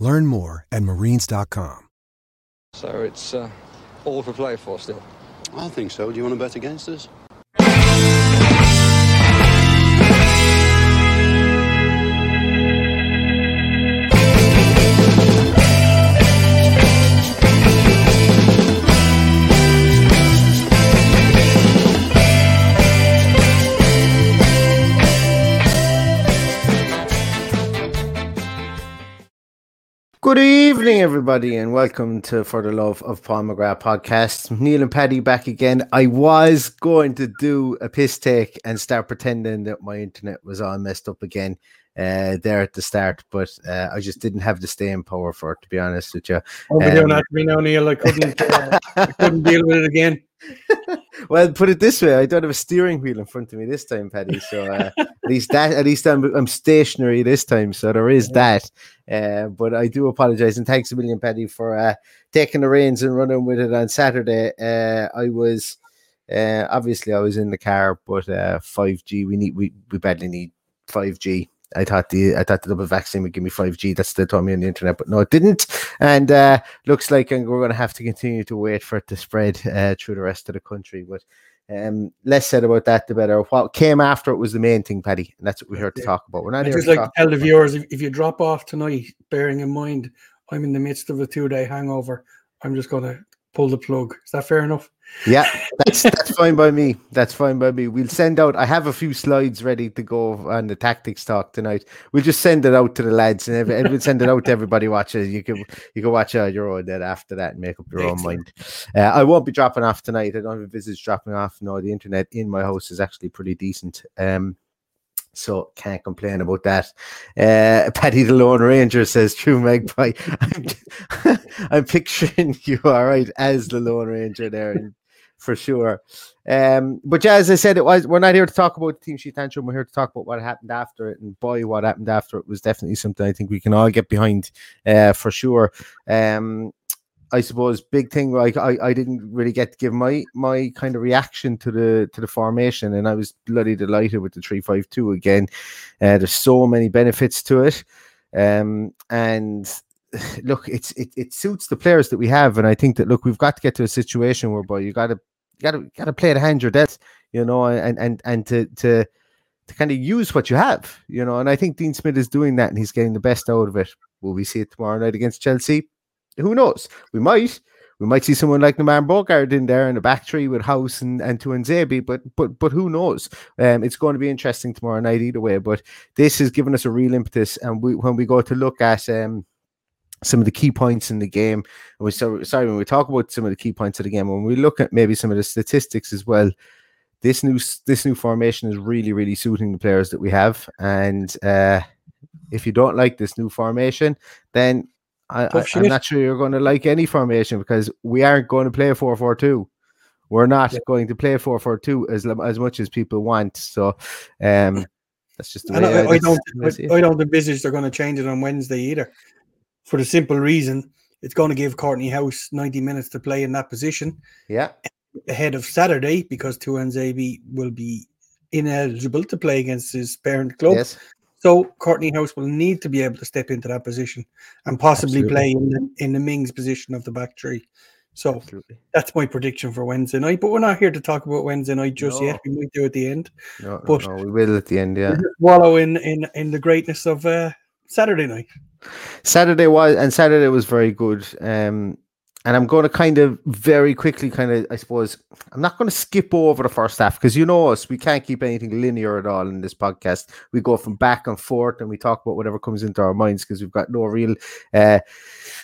Learn more at marines.com. So it's uh, all for play for still. I think so. Do you want to bet against us? Good evening, everybody, and welcome to For the Love of Paul McGrath podcast. Neil and Paddy back again. I was going to do a piss take and start pretending that my internet was all messed up again uh, there at the start, but uh, I just didn't have the staying power for it, to be honest with you. Over there, Um, not me now, Neil. I couldn't, uh, I couldn't deal with it again. well, put it this way: I don't have a steering wheel in front of me this time, Paddy. So uh, at least that, at least I'm, I'm stationary this time. So there is that. Uh, but I do apologize and thanks a million, Paddy, for uh, taking the reins and running with it on Saturday. Uh, I was uh, obviously I was in the car, but uh, 5G. We need we, we badly need 5G. I thought the I thought the double vaccine would give me 5G. That's they told me on the internet, but no, it didn't. And uh, looks like we're going to have to continue to wait for it to spread uh, through the rest of the country. But um, less said about that, the better. What came after it was the main thing, Paddy, and that's what we're here to talk about. We're not I here just to like tell the viewers if, if you drop off tonight, bearing in mind I'm in the midst of a two day hangover, I'm just going to pull the plug. Is that fair enough? Yeah, that's that's fine by me. That's fine by me. We'll send out. I have a few slides ready to go on the tactics talk tonight. We'll just send it out to the lads, and, every, and we'll send it out to everybody. Watches. You can you can watch uh, your own then after that and make up your own mind. Uh, I won't be dropping off tonight. I don't have a visits dropping off. No, the internet in my house is actually pretty decent. Um, so can't complain about that. Uh, Paddy the Lone Ranger says, "True Magpie." I'm, I'm picturing you all right as the Lone Ranger there, for sure. Um, but yeah, as I said, it was we're not here to talk about the team sheet tantrum. We're here to talk about what happened after it, and boy, what happened after it was definitely something I think we can all get behind, uh, for sure. Um, I suppose big thing like I, I didn't really get to give my my kind of reaction to the to the formation and I was bloody delighted with the 352 again. Uh, there's so many benefits to it. Um and look it's it, it suits the players that we have and I think that look we've got to get to a situation whereby you gotta you gotta gotta play the hand your death, you know, and and and to to to kind of use what you have, you know, and I think Dean Smith is doing that and he's getting the best out of it. Will we see it tomorrow night against Chelsea? Who knows? We might. We might see someone like Naman Bogard in there in the back three with Hause and, and Tuanzebe, but but but who knows? Um, it's going to be interesting tomorrow night either way. But this has given us a real impetus, and we when we go to look at um some of the key points in the game, and we so sorry when we talk about some of the key points of the game, when we look at maybe some of the statistics as well, this new this new formation is really really suiting the players that we have, and uh, if you don't like this new formation, then I, I, I'm not sure you're going to like any formation because we aren't going to play 4 4 2. We're not going to play 4 4 2 as, as much as people want. So, um, that's just the way I, I that's don't the I I. I don't envisage they're going to change it on Wednesday either. For the simple reason it's going to give Kortney Hause 90 minutes to play in that position. Yeah. Ahead of Saturday because Tuanzebe will be ineligible to play against his parent club. Yes. So Kortney Hause will need to be able to step into that position and possibly Absolutely. play in the, in the Mings position of the back three. So Absolutely. that's my prediction for Wednesday night. But we're not here to talk about Wednesday night just No. yet. We might do at the end. No, But- no, we will at the end. Yeah. Wallow in in in the greatness of uh, Saturday night. Saturday was and Saturday was very good. Um, and I'm going to kind of very quickly, kind of, I suppose, I'm not going to skip over the first half because you know us, we can't keep anything linear at all in this podcast. We go from back and forth, and we talk about whatever comes into our minds because we've got no real, uh,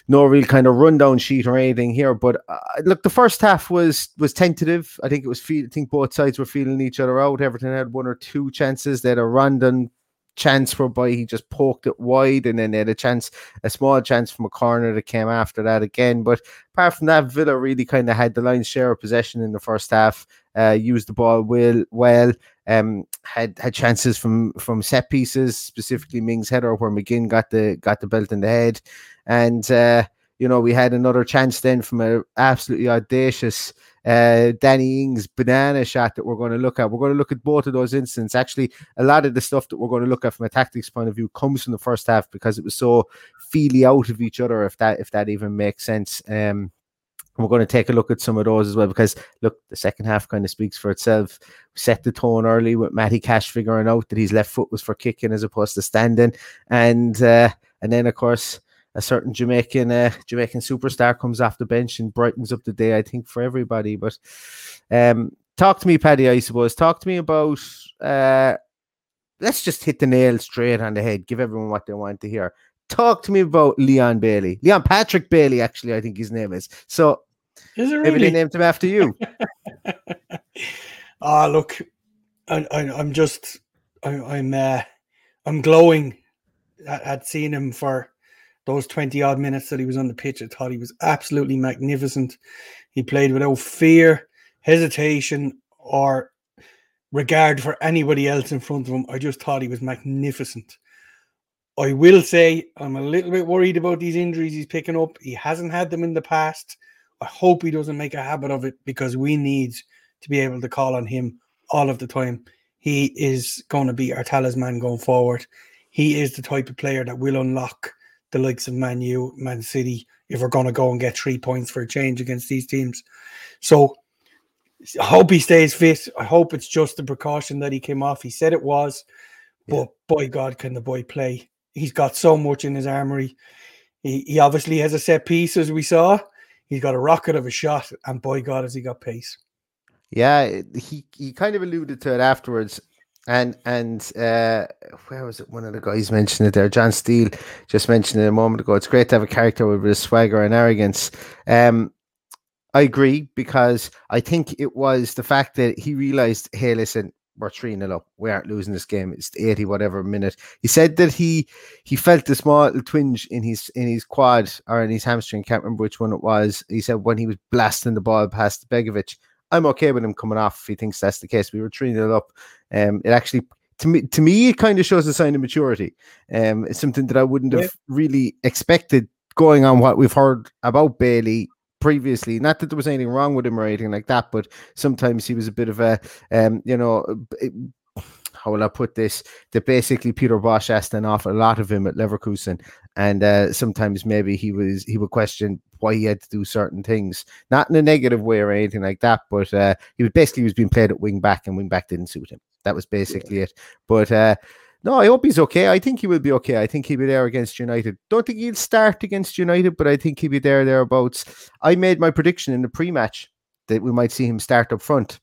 no real kind of rundown sheet or anything here. But uh, look, the first half was was tentative. I think it was. Feel, I think both sides were feeling each other out. Everton had one or two chances. They had a random chance whereby he just poked it wide, and then they had a chance, a small chance from a corner that came after that again. But apart from that, Villa really kind of had the lion's share of possession in the first half. Uh, used the ball well, well. Um, had had chances from from set pieces, specifically Ming's header, where McGinn got the got the belt in the head, and uh, you know we had another chance then from an absolutely audacious uh, Danny Ings banana shot that we're going to look at. We're going to look at both of those instances. Actually, a lot of the stuff that we're going to look at from a tactics point of view comes from the first half because it was so feely out of each other. If that if that even makes sense. Um, we're going to take a look at some of those as well because look, the second half kind of speaks for itself. Set the tone early with Matty Cash figuring out that his left foot was for kicking as opposed to standing, and uh, and then of course a certain Jamaican uh, Jamaican superstar comes off the bench and brightens up the day. I think for everybody. But um, talk to me, Paddy. I suppose talk to me about. Uh, let's just hit the nail straight on the head. Give everyone what they want to hear. Talk to me about Leon Bailey, Leon Patrick Bailey. Actually, I think his name is. So Is it really? maybe they named him after you. Ah, look, I, I, I'm just, I, I'm, uh, I'm glowing at, at seeing him for those twenty odd minutes that he was on the pitch. I thought he was absolutely magnificent. He played without fear, hesitation, or regard for anybody else in front of him. I just thought he was magnificent. I will say I'm a little bit worried about these injuries he's picking up. He hasn't had them in the past. I hope he doesn't make a habit of it because we need to be able to call on him all of the time. He is going to be our talisman going forward. He is the type of player that will unlock the likes of Man U, Man City, if we're going to go and get three points for a change against these teams. So I hope he stays fit. I hope it's just a precaution that he came off. He said it was, but boy, God, can the boy play? He's got so much in his armory. He, he obviously has a set piece, as we saw. He's got a rocket of a shot, and boy, God, has he got pace. Yeah, he he kind of alluded to it afterwards. And and uh, where was it? One of the guys mentioned it there. John Steele just mentioned it a moment ago. It's great to have a character with a swagger and arrogance. Um, I agree because I think it was the fact that he realized, hey, listen, we're three 0 up. We aren't losing this game. It's eighty whatever minute. He said that he he felt a small twinge in his in his quad or in his hamstring. Can't remember which one it was. He said when he was blasting the ball past Begovic. I'm okay with him coming off if he thinks that's the case. We were 3 0 up. Um, it actually, to me, to me, it kind of shows a sign of maturity. Um, it's something that I wouldn't Yeah. have really expected going on what we've heard about Bailey previously. Not that there was anything wrong with him or anything like that, but sometimes he was a bit of a, um, you know, how will I put this? That basically Peter Bosz asked an awful lot of him at Leverkusen, and uh, sometimes maybe he was he would question why he had to do certain things, not in a negative way or anything like that, but uh, he was basically he was being played at wing back, and wing back didn't suit him. That was basically it. But uh, no, I hope he's okay. I think he will be okay. I think he'll be there against United. Don't think he'll start against United, but I think he'll be there thereabouts. I made my prediction in the pre-match that we might see him start up front,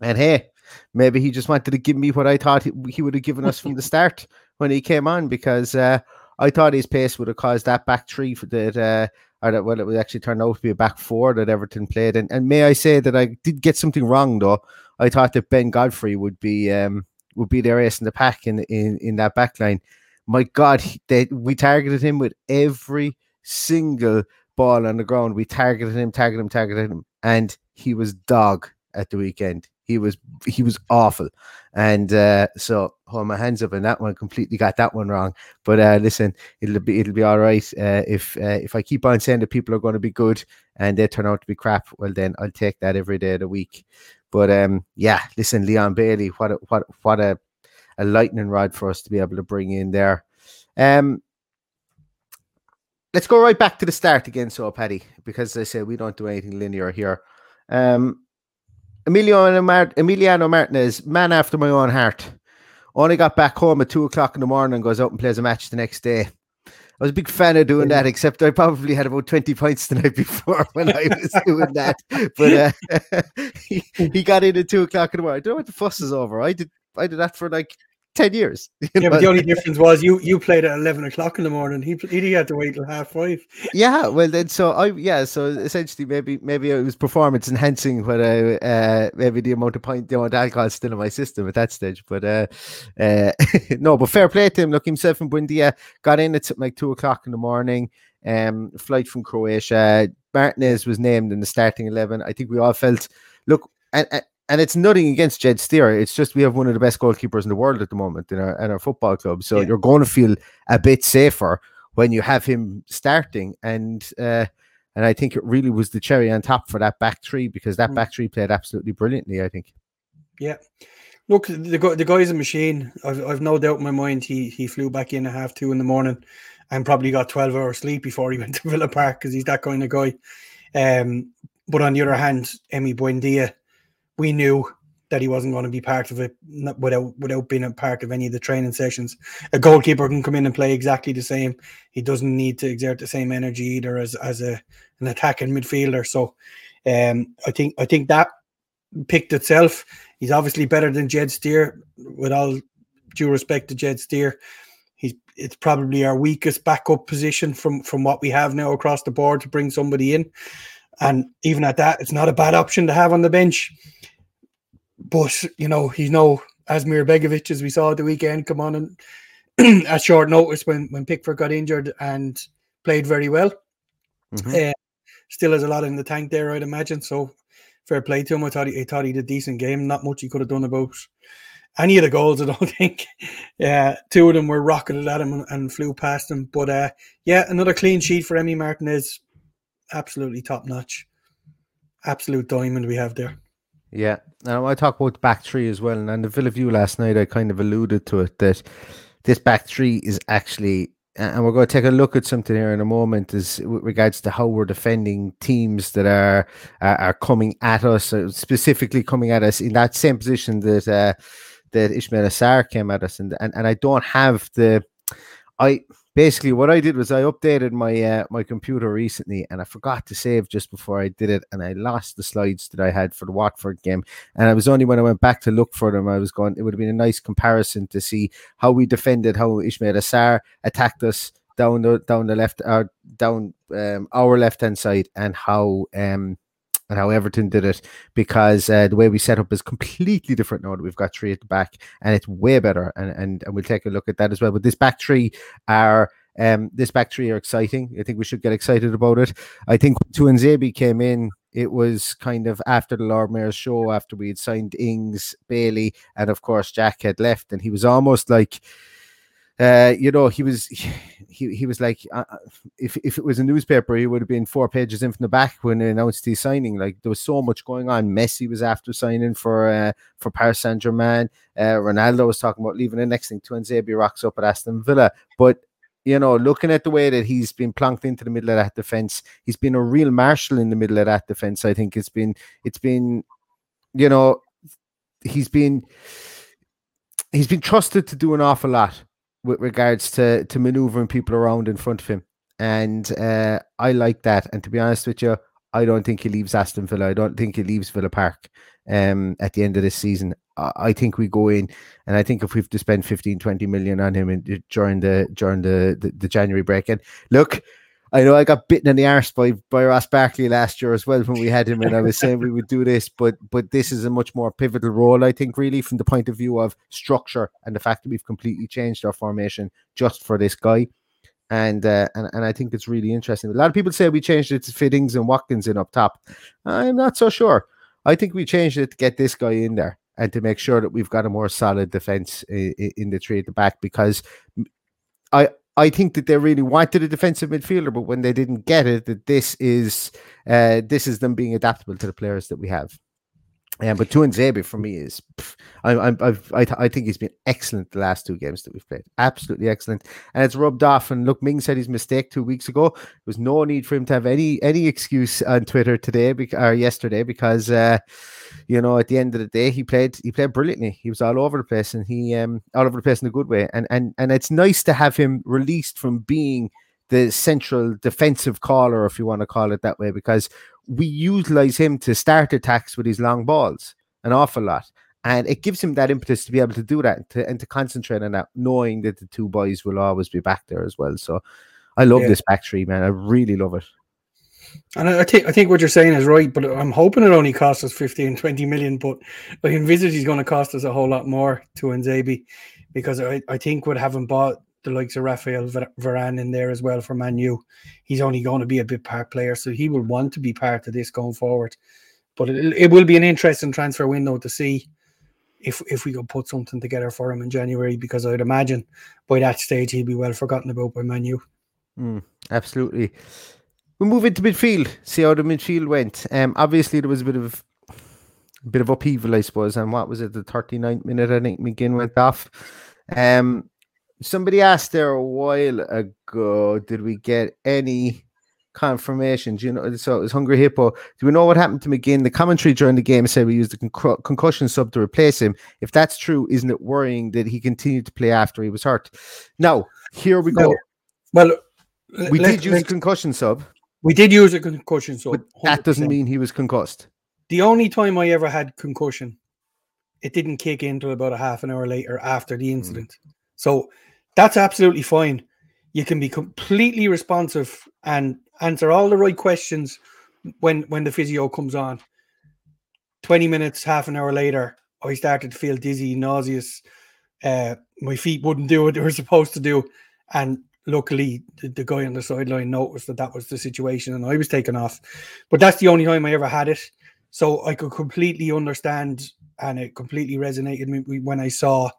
and hey, maybe he just wanted to give me what I thought he, would have given us from the start when he came on because uh, I thought his pace would have caused that back three for that. Uh, or that well, it would actually turn out to be a back four that Everton played. And and may I say that I did get something wrong though. I thought that Ben Godfrey would be um would be their ace in the pack in in, in that back line. My God, he- they, we targeted him with every single ball on the ground. We targeted him, targeted him, targeted him, and he was dog at the weekend. He was he was awful, and uh, so hold my hands up on that one. Completely got that one wrong. But uh, listen, it'll be it'll be all right. Uh, if uh, if I keep on saying that people are going to be good and they turn out to be crap, well then I'll take that every day of the week. But um, yeah, listen, Leon Bailey, what a, what what a a lightning rod for us to be able to bring in there. Um, let's go right back to the start again, so Paddy, because I say we don't do anything linear here. Um, Emiliano, Mart- Emiliano Martinez, man after my own heart. Only got back home at two o'clock in the morning and goes out and plays a match the next day. I was a big fan of doing that, except I probably had about 20 points the night before when I was doing that. But uh, he, he got in at two o'clock in the morning. I don't know what the fuss is over. I did I did that for like 10 years. Yeah, but the only difference was you you played at 11 o'clock in the morning. He he had to wait till half five. Yeah, well then, so I yeah, so essentially maybe maybe it was performance enhancing when I uh maybe the amount of point the amount of alcohol still in my system at that stage. But uh, uh no, but fair play to him. Look, himself and Buendia got in at like two o'clock in the morning. Um, flight from Croatia. Martinez was named in the starting eleven. I think we all felt look and, and and it's nothing against Jed Steer. It's just we have one of the best goalkeepers in the world at the moment in our in our football club. So yeah. you're going to feel a bit safer when you have him starting. And uh, and I think it really was the cherry on top for that back three because that mm. back three played absolutely brilliantly. I think. Yeah. Look, the guy, the guy's a machine. I've, I've no doubt in my mind he he flew back in at half two in the morning and probably got 12 hours sleep before he went to Villa Park because he's that kind of guy. Um, but on the other hand, Emi Buendia, we knew that he wasn't going to be part of it without without being a part of any of the training sessions. A goalkeeper can come in and play exactly the same. He doesn't need to exert the same energy either as as a an attacking midfielder. So um, I think I think that picked itself. He's obviously better than Jed Steer. With all due respect to Jed Steer, he's it's probably our weakest backup position from from what we have now across the board to bring somebody in. And even at that, it's not a bad option to have on the bench. But you know, he's no Asmir Begovic as we saw at the weekend come on and at short notice when when Pickford got injured and played very well. Mm-hmm. Uh, still has a lot in the tank there, I'd imagine. So fair play to him. I thought he, I thought he did a decent game. Not much he could have done about any of the goals. I don't think. Yeah, two of them were rocketed at him and, and flew past him. But uh, yeah, another clean sheet for Emi Martinez. Absolutely top notch. Absolute diamond we have there. Yeah, and I talk about the back three as well. And the Villa view last night, I kind of alluded to it that this back three is actually, and we're going to take a look at something here in a moment, is with regards to how we're defending teams that are are, are coming at us, uh, specifically coming at us in that same position that uh, that Ismaila Sarr came at us, and and and I don't have the, I basically what I did was I updated my uh, my computer recently and I forgot to save just before I did it and I lost the slides that I had for the Watford game. And it was only when I went back to look for them I was going it would have been a nice comparison to see how we defended how Ismaila Sarr attacked us down the down the left or uh, down um, our left hand side and how um and how Everton did it because uh, the way we set up is completely different now that we've got three at the back and it's way better. And, and, and we'll take a look at that as well. But this back three are. Um, this back three are exciting. I think we should get excited about it. I think when Tuanzebe came in, it was kind of after the Lord Mayor's show, after we had signed Ings, Bailey, and of course Jack had left, and he was almost like uh, you know, he was he he was like, uh, uh, if if it was a newspaper, he would have been four pages in from the back when they announced his signing. Like there was so much going on. Messi was after signing for uh, for Paris Saint Germain. Uh, Ronaldo was talking about leaving. The next thing, Tuanzebe rocks up at Aston Villa, but you know, looking at the way that he's been plunked into the middle of that defense, he's been a real marshal in the middle of that defense. I think it's been, it's been, you know, he's been, he's been trusted to do an awful lot with regards to to maneuvering people around in front of him. And uh, I like that. And to be honest with you, I don't think he leaves Aston Villa. I don't think he leaves Villa Park um, at the end of this season. I, I think we go in, and I think if we have to spend 15, 20 million on him in, during the during the, the, the January break, and look, I know I got bitten in the arse by, by Ross Barkley last year as well when we had him, and I was saying we would do this, but but this is a much more pivotal role, I think, really, from the point of view of structure and the fact that we've completely changed our formation just for this guy. And, uh, and and I think it's really interesting. A lot of people say we changed it to fittings and Watkins in up top. I'm not so sure. I think we changed it to get this guy in there and to make sure that we've got a more solid defense in, in the three at the back because I I think that they really wanted a defensive midfielder, but when they didn't get it, that this is uh, this is them being adaptable to the players that we have. Yeah, but Tuanzebe for me is, pff, I, I, I've, I, I think he's been excellent the last two games that we've played. Absolutely excellent, and it's rubbed off. And look, Ming said his mistake two weeks ago. There was no need for him to have any any excuse on Twitter today or yesterday because, uh, you know, at the end of the day, he played he played brilliantly. He was all over the place, and he um all over the place in a good way. And and and it's nice to have him released from being the central defensive caller, if you want to call it that way, because we utilize him to start attacks with his long balls an awful lot. And it gives him that impetus to be able to do that and to, and to concentrate on that, knowing that the two boys will always be back there as well. So I love yeah. this back three, man. I really love it. And I think I think what you're saying is right, but I'm hoping it only costs us 15, 20 million. But I envisage he's going to cost us a whole lot more Tuanzebe because I, I think with having bought the likes of Rafael Varane in there as well for Man U. He's only going to be a bit part player, so he will want to be part of this going forward. But it, it will be an interesting transfer window to see if if we could put something together for him in January, because I'd imagine by that stage he'll be well forgotten about by Man U. Mm, absolutely. We move into midfield. See how the midfield went. Um, obviously there was a bit of a bit of upheaval, I suppose. And what was it? The 39th minute, I think McGinn went off. Um, Somebody asked there a while ago, did we get any confirmation? Do you know? So it was Hungry Hippo. Do we know what happened to McGinn? The commentary during the game said we used the con- concussion sub to replace him. If that's true, isn't it worrying that he continued to play after he was hurt? Now, here we go. well, we did use a concussion sub. We did use a concussion sub. But that doesn't mean he was concussed. The only time I ever had concussion, it didn't kick in until about a half an hour later after the hmm. incident. Mm. So that's absolutely fine. You can be completely responsive and answer all the right questions when when the physio comes on. 20 minutes, half an hour later, I started to feel dizzy, nauseous. Uh, my feet wouldn't do what they were supposed to do. And luckily, the, the guy on the sideline noticed that that was the situation and I was taken off. But that's the only time I ever had it. So I could completely understand and it completely resonated me when I saw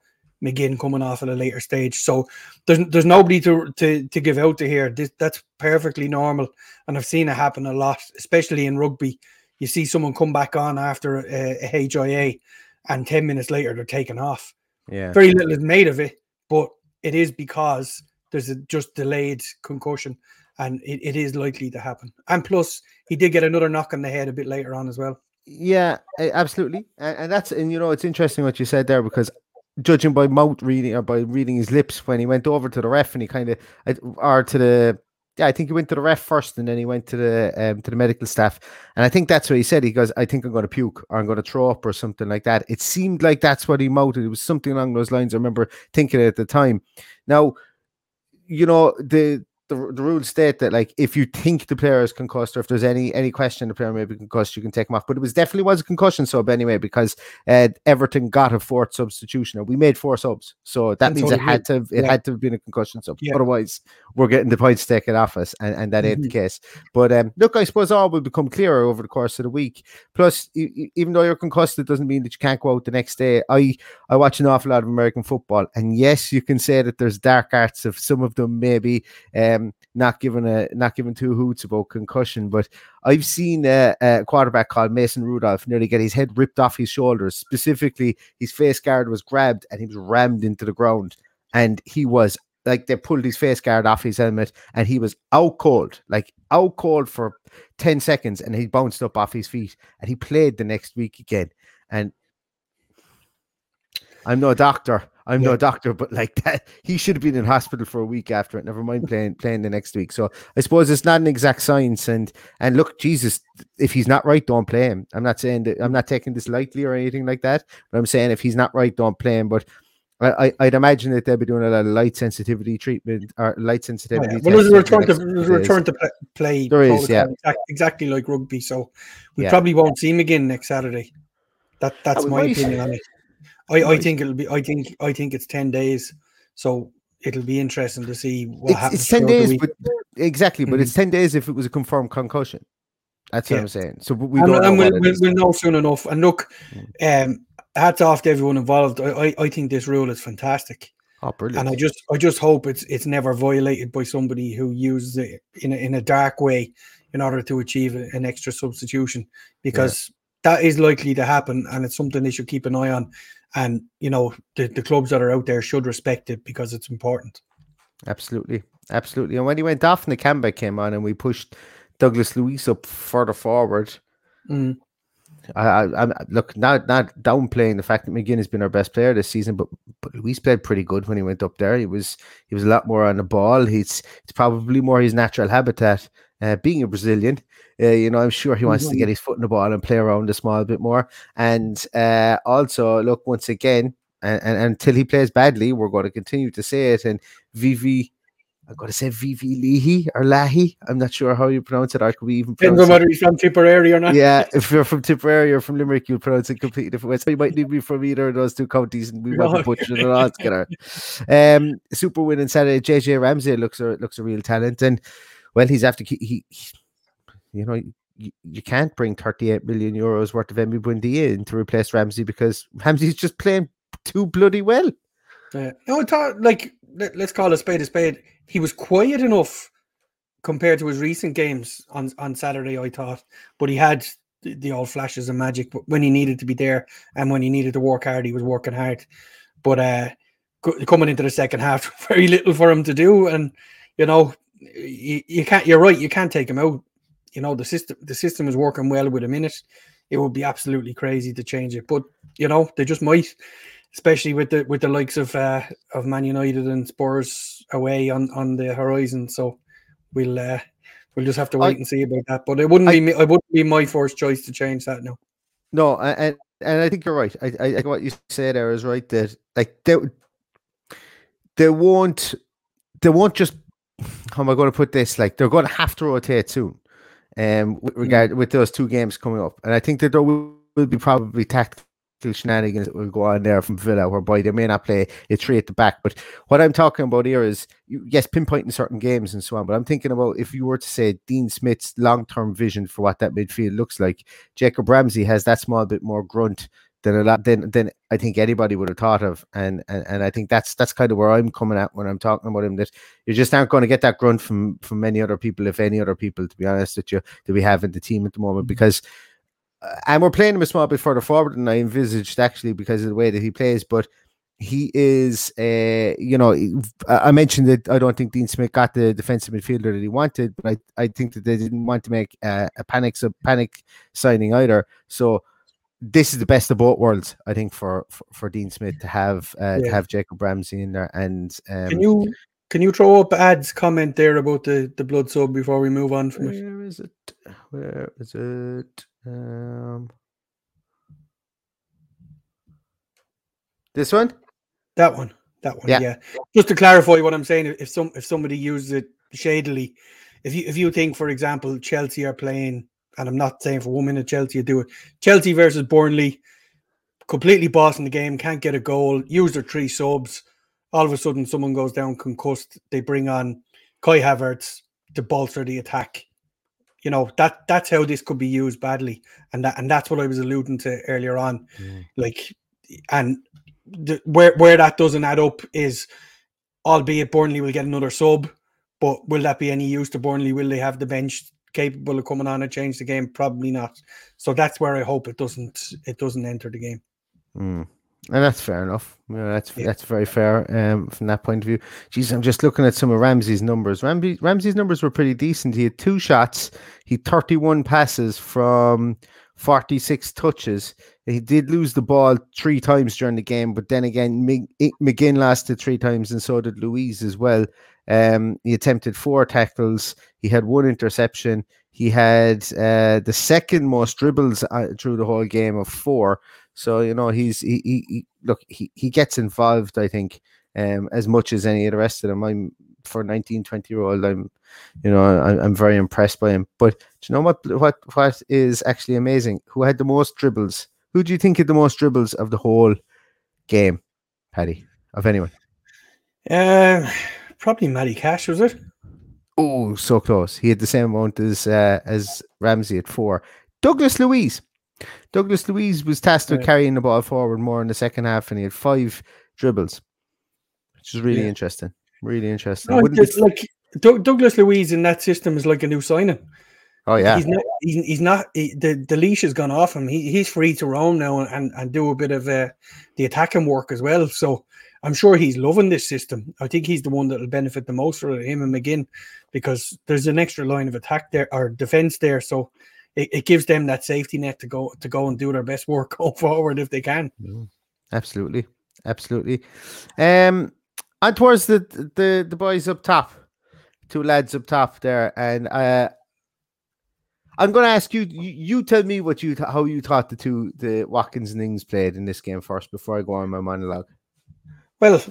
McGinn coming off at a later stage. So there's there's nobody to to, to give out to here. This, that's perfectly normal, and I've seen it happen a lot, especially in rugby. You see someone come back on after a, a HIA, and ten minutes later they're taken off. Yeah, very little is made of it, but it is because there's a just delayed concussion, and it, it is likely to happen. And plus, he did get another knock on the head a bit later on as well. Yeah, absolutely, and, and that's and you know it's interesting what you said there because judging by mouth reading or by reading his lips when he went over to the ref and he kind of or to the yeah, I think he went to the ref first and then he went to the um, to the medical staff. And I think that's what he said. He goes, I think I'm going to puke or I'm going to throw up or something like that. It seemed like that's what he mouthed. It was something along those lines. I remember thinking at the time. Now, you know, the the, the rules state that like if you think the player is concussed or if there's any any question the player may be concussed, you can take him off. But it was definitely was a concussion sub anyway because uh, Everton got a fourth substitution. Or we made four subs, so that means it had to it yeah. had to have been a concussion sub. Yeah. Otherwise, we're getting the points taken off us, and, and that mm-hmm. ain't the mm-hmm. case. But um, look, I suppose all will become clearer over the course of the week. Plus, even though you're concussed, it doesn't mean that you can't go out the next day. I I watch an awful lot of American football, and yes, you can say that there's dark arts of some of them maybe. Um, not giving a not giving two hoots about concussion. But I've seen a, a, quarterback called Mason Rudolph nearly get his head ripped off his shoulders. Specifically, his face guard was grabbed and he was rammed into the ground, and he was like they pulled his face guard off his helmet, and he was out cold, like out cold for ten seconds, and he bounced up off his feet, and he played the next week again, and. I'm no doctor, I'm yeah. no doctor, but like that, he should have been in hospital for a week after it. Never mind playing playing the next week. So I suppose it's not an exact science. And and look, Jesus, if he's not right, don't play him. I'm not saying that I'm not taking this lightly or anything like that. But I'm saying if he's not right, don't play him. But I, would imagine that they'll be doing a lot of light sensitivity treatment or light sensitivity. Oh, yeah. Well, there's a return to there's a return to play. There is, yeah, exactly like rugby. So we yeah. probably won't see him again next Saturday. That that's oh, my opinion on it. I, I think it'll be. I think. I think it's ten days. So it'll be interesting to see what it's, happens. It's ten days, but exactly. But mm-hmm. it's ten days if it was a confirmed concussion. That's Yeah. what I'm saying. So we and, don't know and what we'll, we'll, we'll know soon enough. And look, um, hats off to everyone involved. I, I, I think this rule is fantastic. Oh, brilliant. and I just I just hope it's it's never violated by somebody who uses it in a, in a dark way in order to achieve an extra substitution because that is likely to happen and it's something they should keep an eye on and you know the, the clubs that are out there should respect it because it's important Absolutely, absolutely. And when he went off, and the Nakamba came on, and we pushed Douglas Luiz up further forward. Mm. I, look not not downplaying the fact that McGinn has been our best player this season, but but Luiz played pretty good when he went up there. He was he was a lot more on the ball. He's it's probably more his natural habitat. Uh, being a Brazilian, uh, you know, I'm sure he wants to get his foot in the ball and play around a small a bit more. And uh, also, look once again, and, and until he plays badly, we're going to continue to say it. And Vivi, I'm going to say Vivi Leahy or Lahi. I'm not sure how you pronounce it. I could be even depends pronounce on it whether he's from Tipperary or not yeah, if you're from Tipperary or from Limerick, you'll pronounce it completely different way. So you might need me from either of those two counties, and we might be butchering it all together. Um, super win on Saturday. JJ Ramsey looks a looks a real talent, and well, he's after he, he you know. You, you can't bring 38 million euros worth of Emi Buendia in to replace Ramsey because Ramsey's just playing too bloody well. Yeah. No, I thought like let, us call a spade a spade. He was quiet enough compared to his recent games on on Saturday. I thought, but he had the, the old flashes of magic but when he needed to be there and when he needed to work hard, he was working hard. But uh, co- coming into the second half, very little for him to do, and you know, you, you can't. You're right. You can't take him out. You know, the system the system is working well with him minute. it. Would be absolutely crazy to change it, but you know, they just might especially with the with the likes of uh, of Man United and Spurs away on on the horizon. So we'll uh, we'll just have to wait I- and see about that. But it wouldn't I- be me, it wouldn't be my first choice to change that now. No, and and I think you're right. I, I think what you say there is right. That like they they won't they won't just how am I going to put this? Like they're going to have to rotate soon. Um, with regard with those two games coming up, and I think that there will, will be probably tactical shenanigans that will go on there from Villa, whereby they may not play a three at the back. But what I'm talking about here is you, yes, pinpointing certain games and so on. But I'm thinking about if you were to say Dean Smith's long term vision for what that midfield looks like. Jacob Ramsey has that small bit more grunt than a lot than than I think anybody would have thought of. And and, and I think that's that's kind of where I'm coming at when I'm talking about him. That you just aren't going to get that grunt from from many other people, if any other people, to be honest with you, that we have in the team at the moment. Because uh, and we're playing him a small bit further forward than I envisaged actually because of the way that he plays, but he is, uh, you know, I mentioned that I don't think Dean Smith got the defensive midfielder that he wanted, but I, I think that they didn't want to make uh, a panic so panic signing either. So this is the best of both worlds, I think, for for, for Dean Smith to have uh, to have Jacob Ramsey in there. And um, Can you can you throw up ads comment there about the the blood sub before we move on from it? where is it? Where is it? Um, this one. That one. That one. Yeah. Yeah. Just to clarify what I'm saying, if some if somebody uses it shadily, if you if you think, for example, Chelsea are playing, and I'm not saying for one minute Chelsea you do it, Chelsea versus Burnley, completely bossing the game, can't get a goal, use their three subs. All of a sudden, someone goes down concussed. They bring on Kai Havertz to bolster the attack. You know that that's how this could be used badly, and that and that's what I was alluding to earlier on. Mm. Like, and the, where where that doesn't add up is, albeit Burnley will get another sub, but will that be any use to Burnley? Will they have the bench capable of coming on and change the game? Probably not. So that's where I hope it doesn't it doesn't enter the game. Mm. And that's fair enough. Know, that's Yeah. that's very fair um, from that point of view. Jeez, I'm just looking at some of Ramsey's numbers. Ramsey, Ramsey's numbers were pretty decent. He had two shots. He had 31 passes from 46 touches. He did lose the ball three times during the game, but then again, McGinn lasted three times, and so did Luiz as well. Um, he attempted four tackles. He had one interception. He had uh, the second most dribbles uh, through the whole game of four. So you know he's he, he, he look he, he gets involved. I think um, as much as any of the rest of them. I'm for 19, 20 year old. I'm you know I'm, I'm very impressed by him. But do you know what what what is actually amazing? Who had the most dribbles? Who do you think had the most dribbles of the whole game, Paddy? Of anyone? Um, probably Matty Cash was it? Oh, so close. He had the same amount as uh, as Ramsey at four. Douglas Luiz. Douglas Luiz was tasked with carrying the ball forward more in the second half, and he had five dribbles, which is really Yeah. interesting. Really interesting. No, Wouldn't it's be- like Doug- Douglas Luiz in that system is like a new signing. oh yeah, He's not. He's, he's not. He, the the leash has gone off him. He, he's free to roam now and, and, and do a bit of uh, the attacking work as well. So I'm sure he's loving this system. I think he's the one that will benefit the most for him and McGinn because there's an extra line of attack there or defense there. So it, it gives them that safety net to go to go and do their best work forward if they can. absolutely, absolutely. Um, and towards the the the boys up top, two lads up top there, and uh, I'm going to ask you, you. You tell me what you th- how you thought the two the Watkins and Ings played in this game first before I go on my monologue. Well,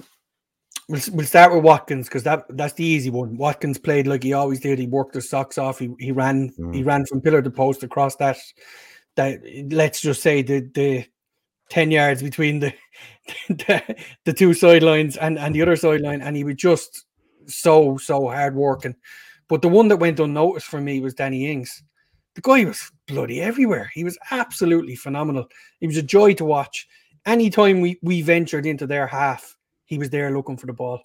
we'll, we'll start with Watkins because that that's the easy one. Watkins played like he always did. He worked his socks off. He he ran he mm. ran from pillar to post across that. That let's just say the the ten yards between the the, the two sidelines and and the other sideline, and he was just so so hard working. But the one that went unnoticed for me was Danny Ings. The guy was bloody everywhere. He was absolutely phenomenal. He was a joy to watch. Anytime we we ventured into their half, he was there looking for the ball.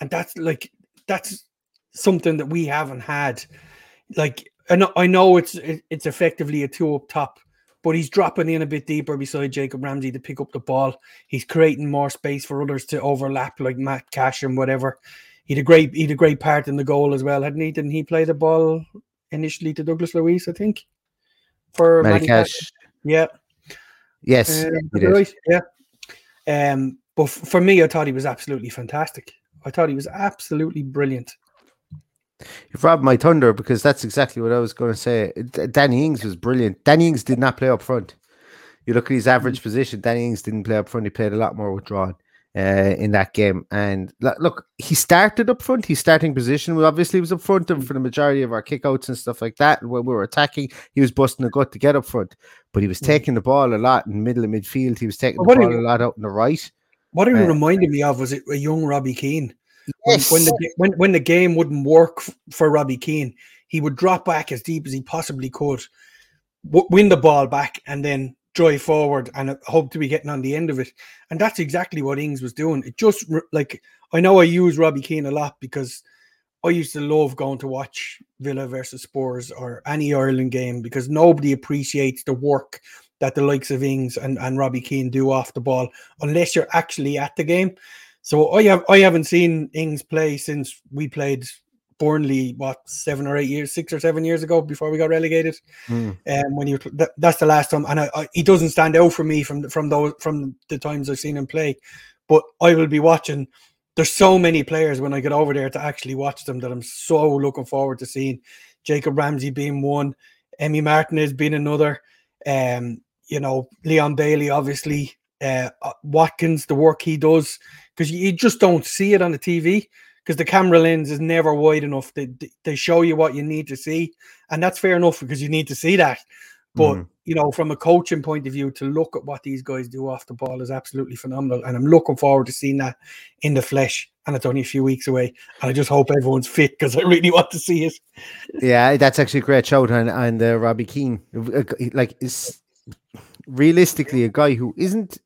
And that's like that's something that we haven't had. Like I know, I know it's it's effectively a two up top, but he's dropping in a bit deeper beside Jacob Ramsey to pick up the ball. He's creating more space for others to overlap, like Matt Cash and whatever. He had a great he had a great part in the goal as well, hadn't he? Didn't he play the ball initially to Douglas Luiz, I think? For Matty Matty Cash, Yeah. yes, Uh, right, yeah. Um, but f- for me, I thought he was absolutely fantastic. I thought he was absolutely brilliant. You've robbed my thunder because that's exactly what I was going to say. Danny Ings was brilliant. Danny Ings did not play up front. You look at his average mm. position. Danny Ings didn't play up front. He played a lot more withdrawn uh, in that game. And look, he started up front. His starting position obviously was up front and mm. for the majority of our kickouts and stuff like that. When we were attacking, he was busting a gut to get up front. But he was mm. taking the ball a lot in the middle of midfield. He was taking the ball you- a lot out in the right. What it Uh, reminded me of was it a young Robbie Keane. When, Yes. when the when when the game wouldn't work for Robbie Keane, he would drop back as deep as he possibly could, w- win the ball back, and then drive forward and uh, hope to be getting on the end of it. And that's exactly what Ings was doing. It just like I know I use Robbie Keane a lot because I used to love going to watch Villa versus Spurs or any Ireland game because nobody appreciates the work that the likes of Ings and, and Robbie Keane do off the ball unless you're actually at the game. So I have I haven't seen Ings play since we played Burnley what seven or eight years, six or seven years ago before we got relegated. Mm. And when you that, that's the last time, and I, I, he doesn't stand out for me from the- from those from the times I've seen him play. But I will be watching. There's so many players when I get over there to actually watch them that I'm so looking forward to seeing. Jacob Ramsey being one, Emi Martinez being another. Um, you know, Leon Bailey, obviously, uh, uh, Watkins, the work he does, because you, just don't see it on the TV because the camera lens is never wide enough. They, they- show you what you need to see, and that's fair enough because you need to see that. But Mhm. you know, from a coaching point of view, to look at what these guys do off the ball is absolutely phenomenal, and I'm looking forward to seeing that in the flesh. And it's only a few weeks away, and I just hope everyone's fit because I really want to see it. Yeah, that's actually a great shout on and uh, Robbie Keane. Like, is realistically a guy who isn't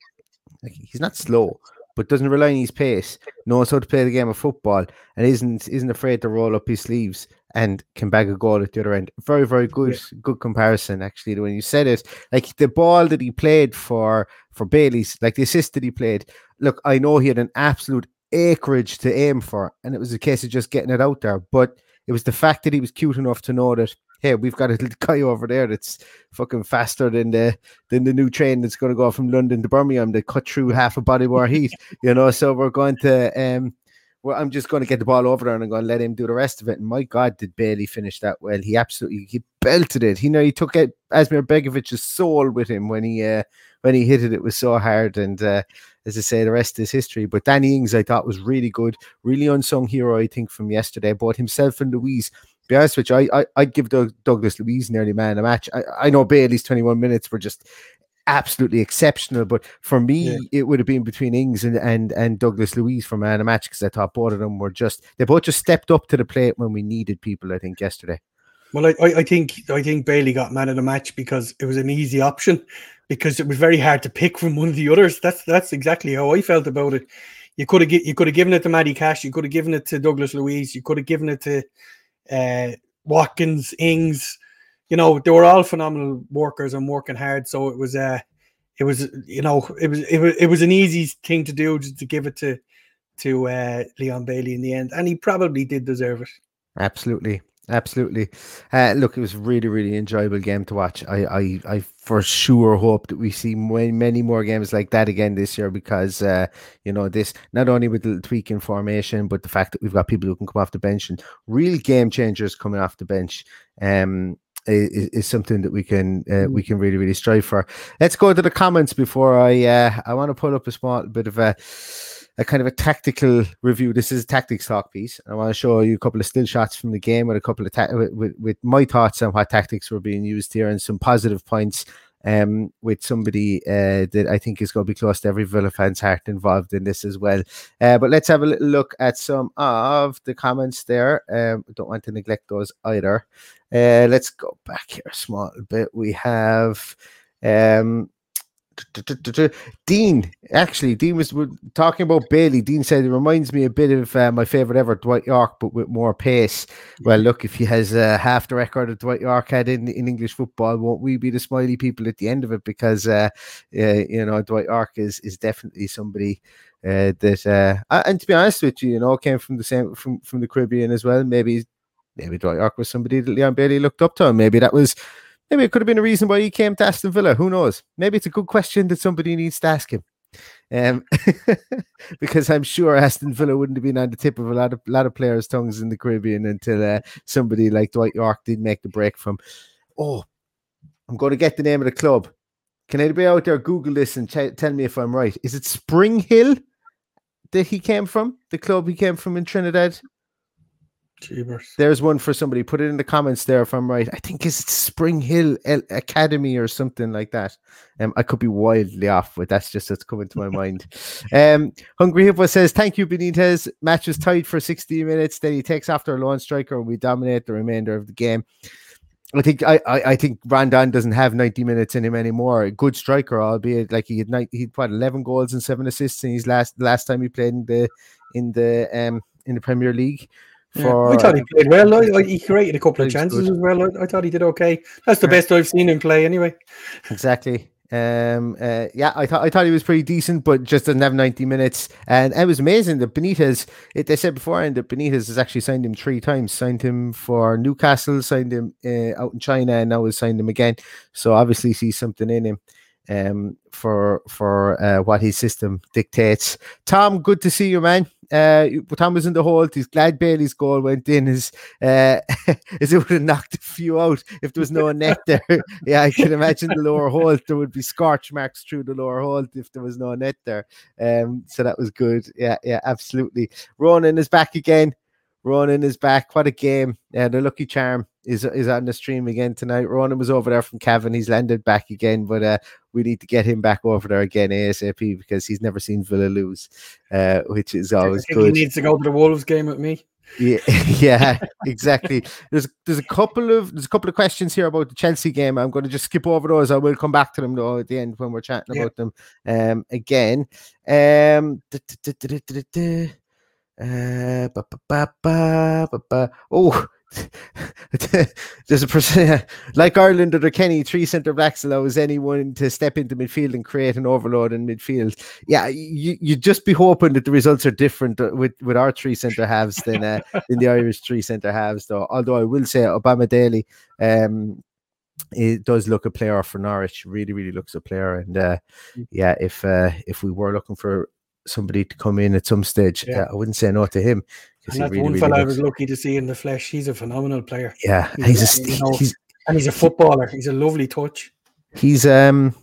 like he's not slow, but doesn't rely on his pace, knows how to play the game of football, and isn't isn't afraid to roll up his sleeves and can bag a goal at the other end. Very, very good, good comparison actually. When you said it, like the ball that he played for for Bailey's, like the assist that he played. Look, I know he had an absolute acreage to aim for, and it was a case of just getting it out there, but it was the fact that he was cute enough to know that hey, we've got a guy over there that's fucking faster than the than the new train that's going to go from London to Birmingham that cut through half a body war heat, you know. So we're going to um well, I'm just going to get the ball over there and I'm going to let him do the rest of it. And my God, did Bailey finish that well? He absolutely he belted it. You know, he took it Asmir Begovic's soul with him when he uh, when he hit it. It was so hard, and uh, as I say, the rest is history. But Danny Ings, I thought was really good, really unsung hero. I think from yesterday, both himself and Luiz. Be honest with you, I, I I'd give Doug, Douglas Luiz nearly man a match. I, I know Bailey's 21 minutes were just absolutely exceptional. But for me, Yeah. it would have been between Ings and and, and Douglas Luiz for man a match because I thought both of them were just they both just stepped up to the plate when we needed people. I think yesterday. Well, I, I think I think Bailey got man of the match because it was an easy option, because it was very hard to pick from one of the others. That's that's exactly how I felt about it. You could have you could have given it to Matty Cash, you could have given it to Douglas Luiz. you could have given it to uh, Watkins, Ings. You know, they were all phenomenal workers and working hard. So it was uh it was you know it was it was it was an easy thing to do just to give it to to uh, Leon Bailey in the end, and he probably did deserve it. Absolutely, absolutely. Uh, look, it was really, really enjoyable game to watch. I, I, I for sure hope that we see many, many more games like that again this year because uh, you know this not only with the tweak in formation, but the fact that we've got people who can come off the bench and real game changers coming off the bench. Um, is, is something that we can uh, we can really really strive for. Let's go to the comments before I uh, I want to pull up a small bit of a a kind of a tactical review. This is a tactics talk piece. I want to show you a couple of still shots from the game with a couple of ta- with, with, my thoughts on what tactics were being used here and some positive points um, with somebody uh, that I think is going to be close to every Villa fan's heart involved in this as well. Uh, but let's have a little look at some of the comments there. Um, don't want to neglect those either. Uh, let's go back here a small bit. We have um, Dean, actually, Dean was talking about Bailey. Dean said it reminds me a bit of uh, my favorite ever, Dwight Yorke, but with more pace. Well, look, if he has uh, half the record of Dwight Yorke had in, in English football, won't we be the smiley people at the end of it? Because uh, you know, Dwight Yorke is is definitely somebody uh, that, uh, and to be honest with you, you know, came from the same from from the Caribbean as well. Maybe maybe Dwight Yorke was somebody that Leon Bailey looked up to, maybe that was Maybe it could have been a reason why he came to Aston Villa. Who knows? Maybe it's a good question that somebody needs to ask him. Um, because I'm sure Aston Villa wouldn't have been on the tip of a lot of lot of players' tongues in the Caribbean until uh, somebody like Dwight Yorke did make the break from. Oh, I'm going to get the name of the club. Can anybody out there Google this and ch- tell me if I'm right? Is it Spring Hill that he came from? The club he came from in Trinidad? Jeebers. There's one for somebody. Put it in the comments there if I'm right. I think it's Spring Hill Academy or something like that. Um, I could be wildly off, but that's just what's coming to my mind. Um, Hungry Hippo says, Thank you, Benitez. Match was tight for 60 minutes. Then he takes after a lone striker and we dominate the remainder of the game. I think I, I, I think Rondon doesn't have 90 minutes in him anymore. A good striker, albeit like he had night he had what 11 goals and seven assists in his last last time he played in the in the um in the Premier League. For, yeah, I thought he played well. I, I, he created a couple of chances good. as well. I, I, thought he did okay. That's the yeah. best I've seen him play anyway. Exactly. Um, uh, yeah, I thought I thought he was pretty decent, but just didn't have 90 minutes. And it was amazing that Benitez, it, they said beforehand that Benitez has actually signed him three times. Signed him for Newcastle, signed him uh, out in China, and now has signed him again. So obviously sees something in him um, for for uh, what his system dictates. Tom, good to see you, man. Uh, Tom was in the hole. He's glad Bailey's goal went in. As uh, as it would have knocked a few out if there was no net there. yeah, I can imagine the lower hole. There would be scorch marks through the lower hole if there was no net there. Um, so that was good. Yeah, yeah, absolutely. Ronan is back again. Ronan is back. What a game. Yeah, the lucky charm is is on the stream again tonight. Ronan was over there from Cavan. He's landed back again, but uh, we need to get him back over there again ASAP because he's never seen Villa lose, uh, which is always good. He needs to go to the Wolves game with me. Yeah, yeah, exactly. There's there's a couple of there's a couple of questions here about the Chelsea game. I'm going to just skip over those. I will come back to them though at the end when we're chatting yeah. about them um, again. Um, uh, oh, there's a person like Ireland under Kenny, three centre backs allows anyone to step into midfield and create an overload in midfield. Yeah, you you just be hoping that the results are different uh, with, with our three centre halves than uh, than the Irish three centre halves. Though, although I will say Omobamidele, um, it does look a player for Norwich. Really, really looks a player. And uh, mm. yeah, if uh, if we were looking for somebody to come in at some stage, yeah. uh, I wouldn't say no to him. And that's really, one really I was lucky to see in the flesh. He's a phenomenal player. Yeah, he's, he's, a, you know, he's and he's a footballer. He's a lovely touch. He's um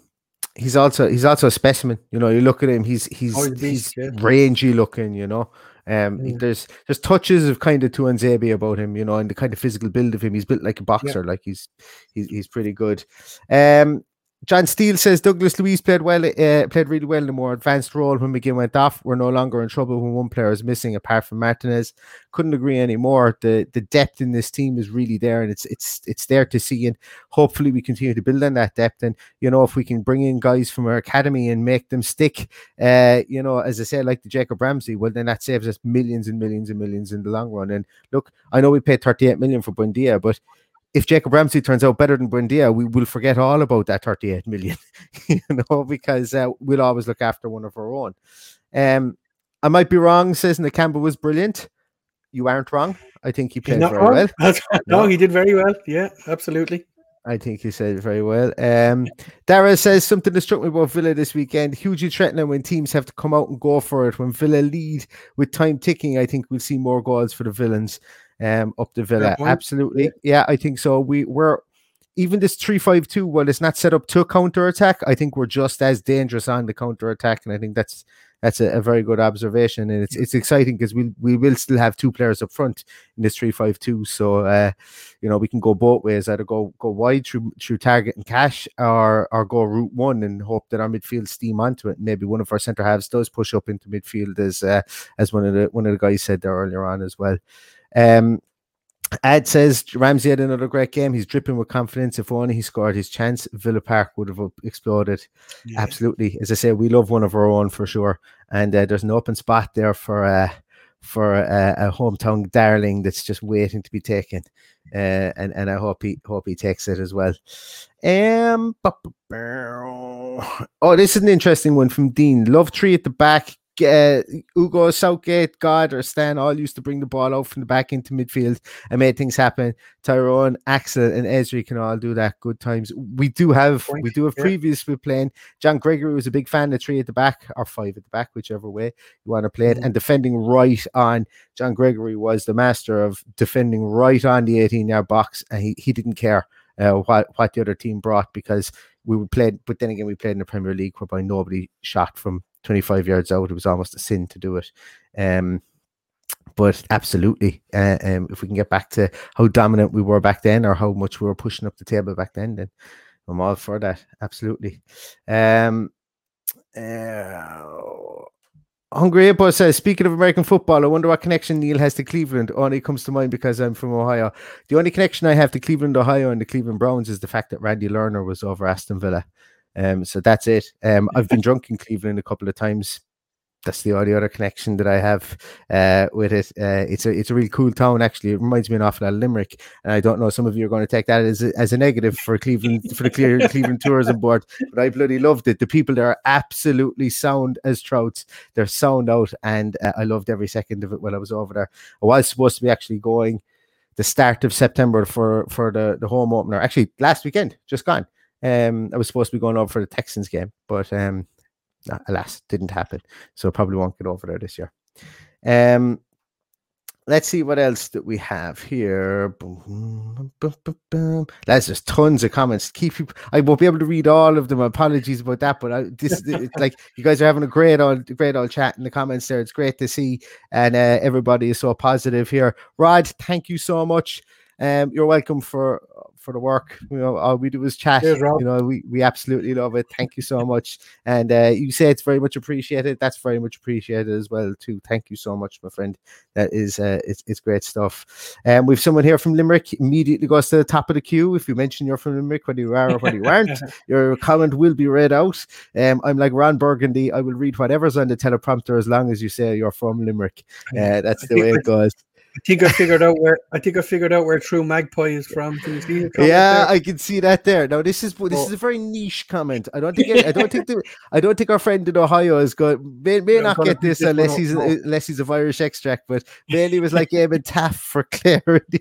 he's also he's also a specimen. You know, you look at him, he's he's oh, he's, yeah. rangy looking. You know, um, mm. there's there's touches of kind of Tuanzebe about him. You know, and the kind of physical build of him. He's built like a boxer. Yeah. Like he's he's he's pretty good. Um, John Steele says Douglas Luiz played well, uh, played really well in a more advanced role when McGinn went off. We're no longer in trouble when one player is missing, apart from Martinez. Couldn't agree anymore. The the depth in this team is really there, and it's it's it's there to see. And hopefully, we continue to build on that depth. And you know, if we can bring in guys from our academy and make them stick, uh, you know, as I said, like the Jacob Ramsey, well, then that saves us millions and millions and millions in the long run. And look, I know we paid 38 million for Buendia, but if Jacob Ramsey turns out better than Buendia, we will forget all about that 38 million, you know, because uh, we'll always look after one of our own. Um, I might be wrong, says Campbell was brilliant. You aren't wrong. I think he played very wrong. well. no, no, he did very well. Yeah, absolutely. I think he said it very well. Um, Dara says something that struck me about Villa this weekend. Hugely threatening when teams have to come out and go for it. When Villa lead with time ticking, I think we'll see more goals for the villains um, up the Villa. Absolutely. Yeah, I think so. We we're even this 352 well it's not set up to counter attack i think we're just as dangerous on the counter attack and i think that's that's a, a very good observation and it's it's exciting because we we will still have two players up front in this 352 so uh you know we can go both ways either go go wide through through Targett and cash or or go route one and hope that our midfield steam onto it maybe one of our center halves does push up into midfield as uh, as one of the one of the guys said there earlier on as well um, Ad says Ramsey had another great game. He's dripping with confidence. If only he scored his chance, Villa Park would have exploded. Yeah. Absolutely. As I say, we love one of our own for sure. And uh, there's an open spot there for uh, for uh, a hometown darling that's just waiting to be taken. Uh, and and I hope he hope he takes it as well. Um, oh, this is an interesting one from Dean. Love tree at the back uh, Ugo, Southgate, God, or Stan all used to bring the ball out from the back into midfield and made things happen. Tyrone, Axel, and Ezri can all do that. Good times. We do have we do have yeah. previously playing. John Gregory was a big fan of three at the back or five at the back, whichever way you want to play it. Mm-hmm. And defending right on John Gregory was the master of defending right on the 18 yard box, and he, he didn't care uh, what what the other team brought because we were played. But then again, we played in the Premier League whereby nobody shot from 25 yards out. It was almost a sin to do it. Um, but absolutely, uh, um, if we can get back to how dominant we were back then, or how much we were pushing up the table back then, then I'm all for that. Absolutely. Um, uh, Hungry Hippo says, speaking of American football, I wonder what connection Neil has to Cleveland. Only comes to mind because I'm from Ohio. The only connection I have to Cleveland, Ohio, and the Cleveland Browns is the fact that Randy Lerner was over Aston Villa. Um, so that's it. Um, I've been drunk in Cleveland a couple of times. That's the only other connection that I have uh, with it. Uh, it's a it's a really cool town. Actually, it reminds me an awful lot of Limerick. And I don't know some of you are going to take that as a, as a negative for Cleveland for the Cleveland Tourism Board, but I bloody loved it. The people there are absolutely sound as trouts. They're sound out, and uh, I loved every second of it while I was over there. I was supposed to be actually going the start of September for for the the home opener. Actually, last weekend, just gone. Um, I was supposed to be going over for the Texans game, but um, alas, didn't happen. So probably won't get over there this year. Um, let's see what else that we have here. That's just tons of comments. Keep I won't be able to read all of them. Apologies about that, but I, this like you guys are having a great old great old chat in the comments there. It's great to see, and uh, everybody is so positive here. Rod, thank you so much. Um, you're welcome for for the work. You know, all we do is chat. Cheers, you know, we, we absolutely love it. Thank you so much. And uh, you say it's very much appreciated. That's very much appreciated as well too. Thank you so much, my friend. That is uh, it's, it's great stuff. And um, we've someone here from Limerick. Immediately goes to the top of the queue. If you mention you're from Limerick, whether you are or whether you aren't, your comment will be read out. Um, I'm like Ron Burgundy. I will read whatever's on the teleprompter as long as you say you're from Limerick. Uh, that's the way it goes. I think I figured out where I think I figured out where True Magpie is from. Can you see? Yeah, there? I can see that there. Now this is this oh. is a very niche comment. I don't think it, I don't think the, I don't think our friend in Ohio is going may, may not get this unless he's unless he's of Irish extract. But mainly was like Eamonn Taaffe for Clare in the,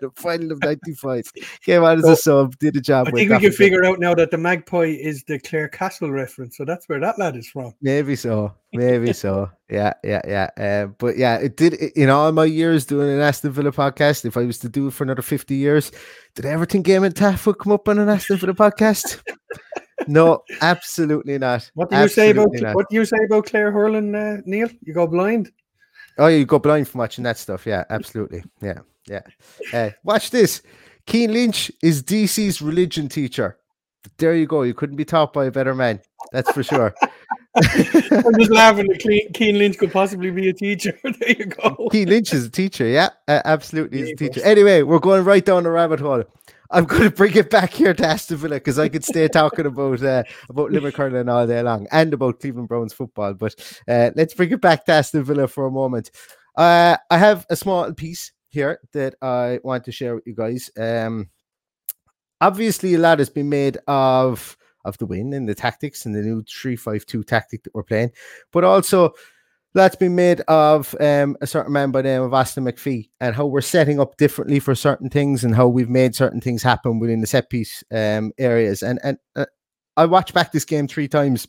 the final of '95. Came out as so, a sub, did a job. I think we can figure out now that the Magpie is the Clarecastle reference. So that's where that lad is from. Maybe so. Maybe so. Yeah, yeah, yeah. Uh, but yeah, it did in all my years doing an Aston Villa podcast. If I was to do it for another 50 years, did I ever think Eamonn Taaffe would come up on an Aston Villa podcast? no, absolutely not. What do you absolutely say about not. what do you say about Clare hurling, uh, Neil? You go blind. Oh, you go blind from watching that stuff. Yeah, absolutely. Yeah, yeah. Uh, watch this. Cian Lynch is DC's religion teacher. There you go. You couldn't be taught by a better man. That's for sure. I'm just laughing Cian Lynch could possibly be a teacher. there you go. Cian Lynch is a teacher. Yeah, uh, absolutely he's a teacher. Anyway, we're going right down the rabbit hole. I'm going to bring it back here to Aston Villa because I could stay talking about uh, about Limerick hurling all day long and about Cleveland Browns football. But uh, let's bring it back to Aston Villa for a moment. Uh, I have a small piece here that I want to share with you guys. Um, obviously, a lot has been made of of the win and the tactics and the new three-five-two tactic that we're playing, but also that's been made of um, a certain man by the name of Austin McPhee and how we're setting up differently for certain things and how we've made certain things happen within the set piece um, areas. And and uh, I watched back this game three times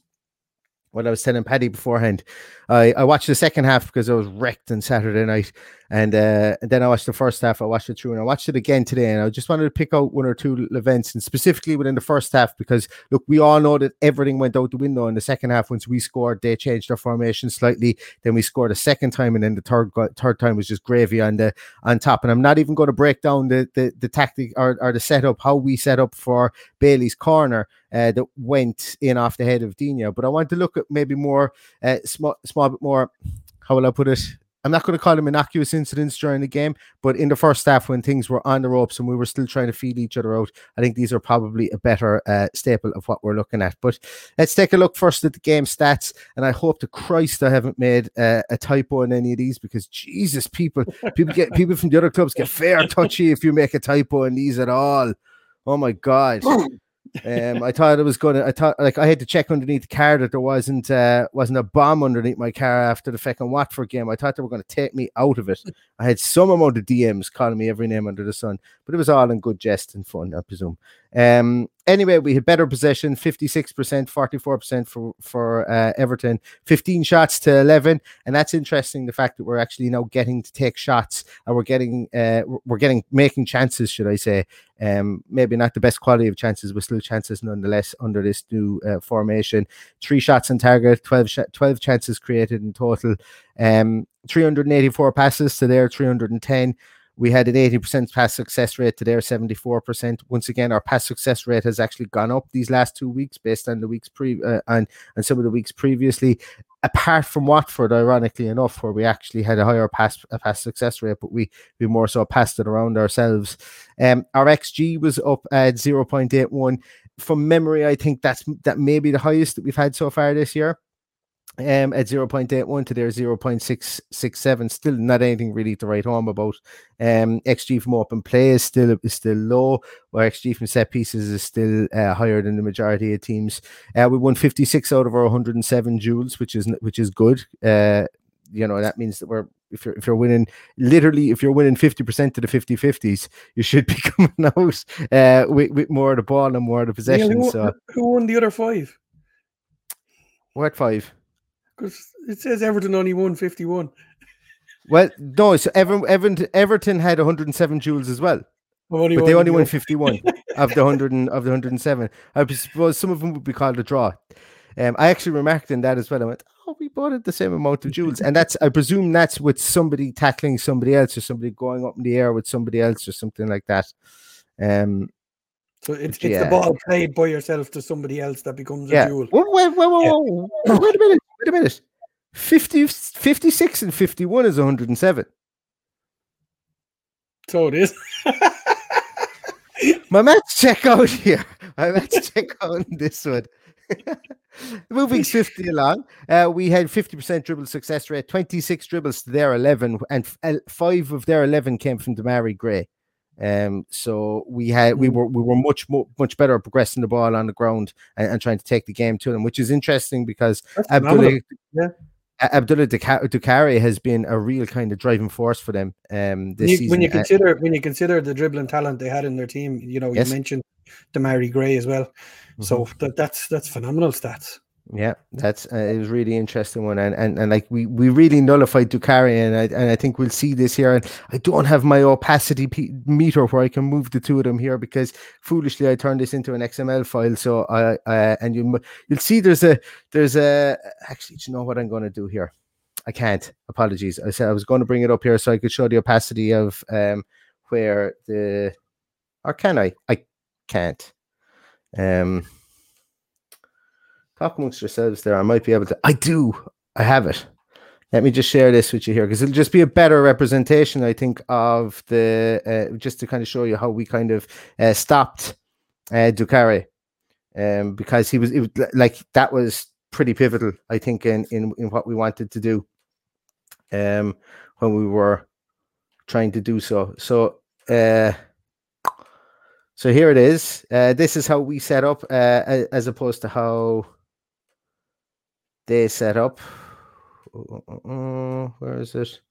what I was telling Paddy beforehand. I, I watched the second half because I was wrecked on Saturday night, and, uh, then I watched the first half. I watched it through, and I watched it again today. And I just wanted to pick out one or two events, and specifically within the first half, because look, we all know that everything went out the window in the second half. Once we scored, they changed their formation slightly. Then we scored a second time, and then the third third time was just gravy on the on top. And I'm not even going to break down the the, the tactic or, or the setup, how we set up for Bailey's corner uh, that went in off the head of Digne. But I want to look at maybe more uh, small, small bit more. How will I put it? I'm not going to call them innocuous incidents during the game, but in the first half when things were on the ropes and we were still trying to feed each other out, I think these are probably a better uh, staple of what we're looking at. But let's take a look first at the game stats, and I hope to Christ I haven't made uh, a typo in any of these because Jesus, people, people get people from the other clubs get fair touchy if you make a typo in these at all. Oh my god. Um, I thought it was gonna. I thought like I had to check underneath the car that there wasn't uh, wasn't a bomb underneath my car after the fucking Watford game. I thought they were going to take me out of it. I had some amount of DMs calling me every name under the sun, but it was all in good jest and fun, I presume. Um, anyway, we had better possession, 56%, 44% for, for uh, Everton, 15 shots to 11. And that's interesting, the fact that we're actually now getting to take shots and we're getting, uh, we're getting, making chances, should I say. Um, maybe not the best quality of chances, but still chances nonetheless under this new uh, formation. Three shots on target, 12, sh- 12 chances created in total. Um, 384 passes to their 310. We had an 80% pass success rate to their 74%. Once again, our pass success rate has actually gone up these last two weeks based on the weeks pre uh, and, and some of the weeks previously. Apart from Watford, ironically enough, where we actually had a higher pass a pass success rate, but we we more so passed it around ourselves. Um, our XG was up at 0.81. From memory, I think that's that may be the highest that we've had so far this year um, at 0.81 to their 0.667. Still not anything really to write home about. Um, XG from open play is still is still low, while XG from set pieces is still uh, higher than the majority of teams. Uh, we won 56 out of our 107 duels, which is which is good. Uh, you know that means that we're if you're if you're winning literally if you're winning 50% of the 50 50s you should be coming out uh with, with more of the ball and more of the possession yeah, who, so who won the other five what five because it says Everton only won 51. Well, no, so Everton, Everton, Everton had 107 duels as well. but they only won 51 of the 100 and, of the 107. I suppose some of them would be called a draw. Um, I actually remarked in that as well. I went, "Oh, we bought it the same amount of duels," and that's I presume that's with somebody tackling somebody else or somebody going up in the air with somebody else or something like that. Um, so it's, it's yeah. the ball played by yourself to somebody else that becomes yeah. a duel. Wait, wait, wait, wait, yeah. wait a minute. Wait a minute. 50, 56 and 51 is 107. So it is. My maths check out here. My maths check out this one. Moving swiftly along, uh, we had 50% dribble success rate, 26 dribbles to their 11, and five of their 11 came from Demarai Gray. Um, so we had we mm. were we were much more much better progressing the ball on the ground and, and trying to take the game to them, which is interesting because Abdullah, yeah. Abdullah Doucouré has been a real kind of driving force for them. Um, this you, season. when you consider when you consider the dribbling talent they had in their team, you know, yes. you mentioned Demarai Gray as well. Mm-hmm. So that, that's that's phenomenal stats. Yeah, that's uh, it was really interesting one, and and, and like we, we really nullified Doucouré, and I and I think we'll see this here. And I don't have my opacity p- meter where I can move the two of them here because foolishly I turned this into an XML file. So I and you you'll see there's a there's a actually, you know what I'm going to do here? I can't. Apologies. I said I was going to bring it up here so I could show the opacity of um where the or can I? I can't. Um, talk amongst yourselves there. I might be able to. I do. I have it. Let me just share this with you here because it'll just be a better representation, I think, of the uh, just to kind of show you how we kind of uh, stopped uh, Doucouré, um, because he was like that was pretty pivotal, I think, in in in what we wanted to do, um, when we were trying to do so. So, uh, so here it is. Uh, this is how we set up, uh, as opposed to how they set up. Uh, where is it?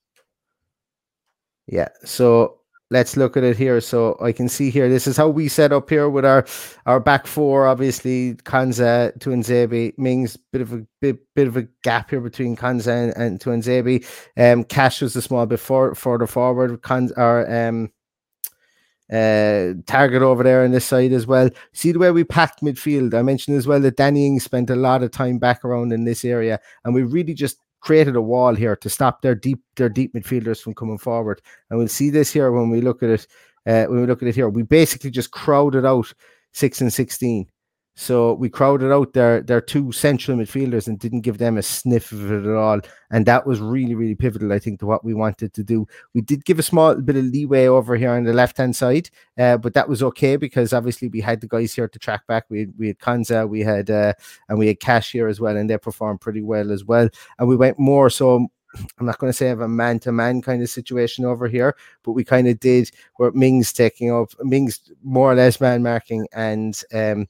Yeah. So let's look at it here. So I can see here. This is how we set up here with our our back four. Obviously, Konsa, Tuanzebe, Mings. Bit of a bit bit of a gap here between Konsa and, and Tuanzebe. Um, Cash was a small bit for, further forward. Konsa, or um, uh, Targett over there on this side as well. See the way we packed midfield. I mentioned as well that Danny Ings spent a lot of time back around in this area, and we really just created a wall here to stop their deep their deep midfielders from coming forward. And we'll see this here when we look at it. Uh, when we look at it here, we basically just crowded out six and sixteen. So we crowded out their their two central midfielders and didn't give them a sniff of it at all. And that was really, really pivotal, I think, to what we wanted to do. We did give a small bit of leeway over here on the left hand side, uh, but that was okay because obviously we had the guys here to track back. We had, we had Konsa, we had uh, and we had Cash here as well, and they performed pretty well as well. And we went more so I'm not going to say have a man to man kind of situation over here, but we kind of did where Mings taking up Mings more or less man marking and um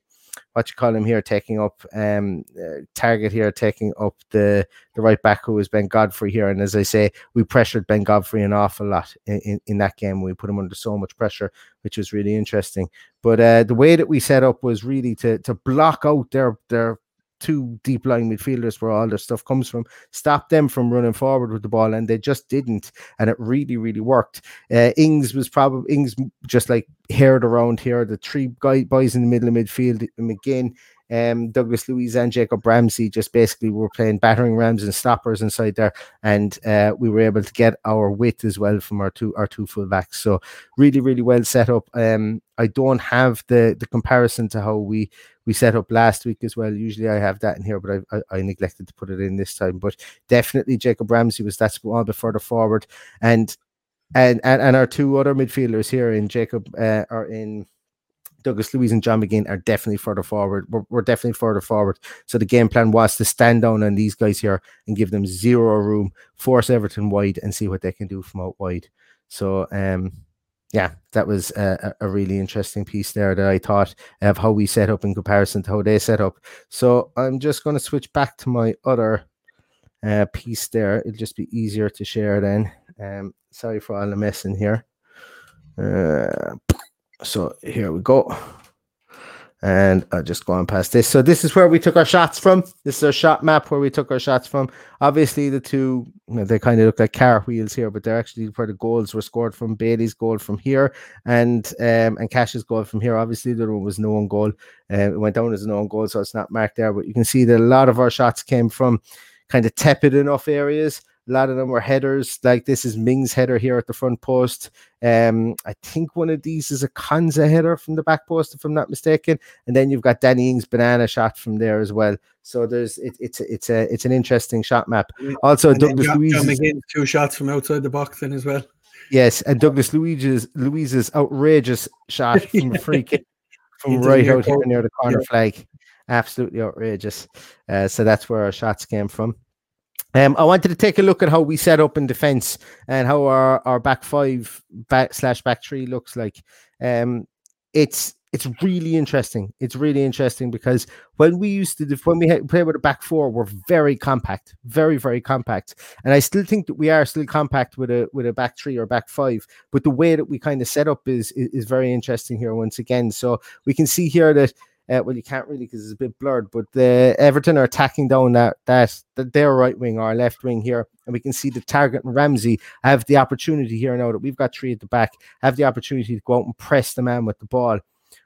what you call him here, taking up um uh, Targett here, taking up the the right back who was Ben Godfrey here. And as I say, we pressured Ben Godfrey an awful lot in, in, in that game. We put him under so much pressure, which was really interesting. But uh, the way that we set up was really to to block out their their two deep line midfielders where all their stuff comes from, stop them from running forward with the ball, and they just didn't. And it really, really worked. Uh, Ings was probably Ings just like haired around here. The three guy, boys in the middle of midfield, McGinn, um, Douglas Luiz, and Jacob Ramsey just basically were playing battering rams and stoppers inside there, and uh, we were able to get our width as well from our two our two fullbacks. So really, really well set up. Um, I don't have the the comparison to how we we set up last week as well. Usually I have that in here, but I, I, I neglected to put it in this time. But definitely Jacob Ramsey was that a bit further forward, and and and, and our two other midfielders here in Jacob uh, are in Douglas Luiz and John McGinn are definitely further forward. We're, we're, definitely further forward. So the game plan was to stand down on these guys here and give them zero room, force Everton wide, and see what they can do from out wide. So um, yeah, that was a, a, really interesting piece there that I thought of how we set up in comparison to how they set up. So I'm just going to switch back to my other uh, piece there. It'll just be easier to share then. Um, sorry for all the mess in here. Uh, so here we go and I'll just go on past this. So this is where we took our shots from. This is our shot map where we took our shots from. Obviously, the two they kind of look like car wheels here, but they're actually where the goals were scored from. Bailey's goal from here, and um, and Cash's goal from here. Obviously, the one was no own goal. Uh, it went down as a no own goal, so it's not marked there. But you can see that a lot of our shots came from kind of tepid enough areas. A lot of them were headers. Like this is Ming's header here at the front post. Um, I think one of these is a Konsa header from the back post, if I'm not mistaken. And then you've got Danny Ings' banana shot from there as well. So there's it, it's it's a it's an interesting shot map. Also, and Douglas Luiz again two shots from outside the box then as well. Yes, and Douglas Luiz's Luiz's outrageous shot from a free kick from right out here near the corner yeah. flag. Absolutely outrageous. Uh, so that's where our shots came from. Um, I wanted to take a look at how we set up in defence and how our, our back five back slash back three looks like. Um, it's it's really interesting. It's really interesting because when we used to when we play with a back four, we're very compact, very very compact, and I still think that we are still compact with a with a back three or back five. But the way that we kind of set up is, is, is very interesting here once again. So we can see here that uh, well, you can't really because it's a bit blurred, but the Everton are attacking down that that, that their right wing or left wing here, and we can see the Targett and Ramsey have the opportunity here now that we've got three at the back, have the opportunity to go out and press the man with the ball.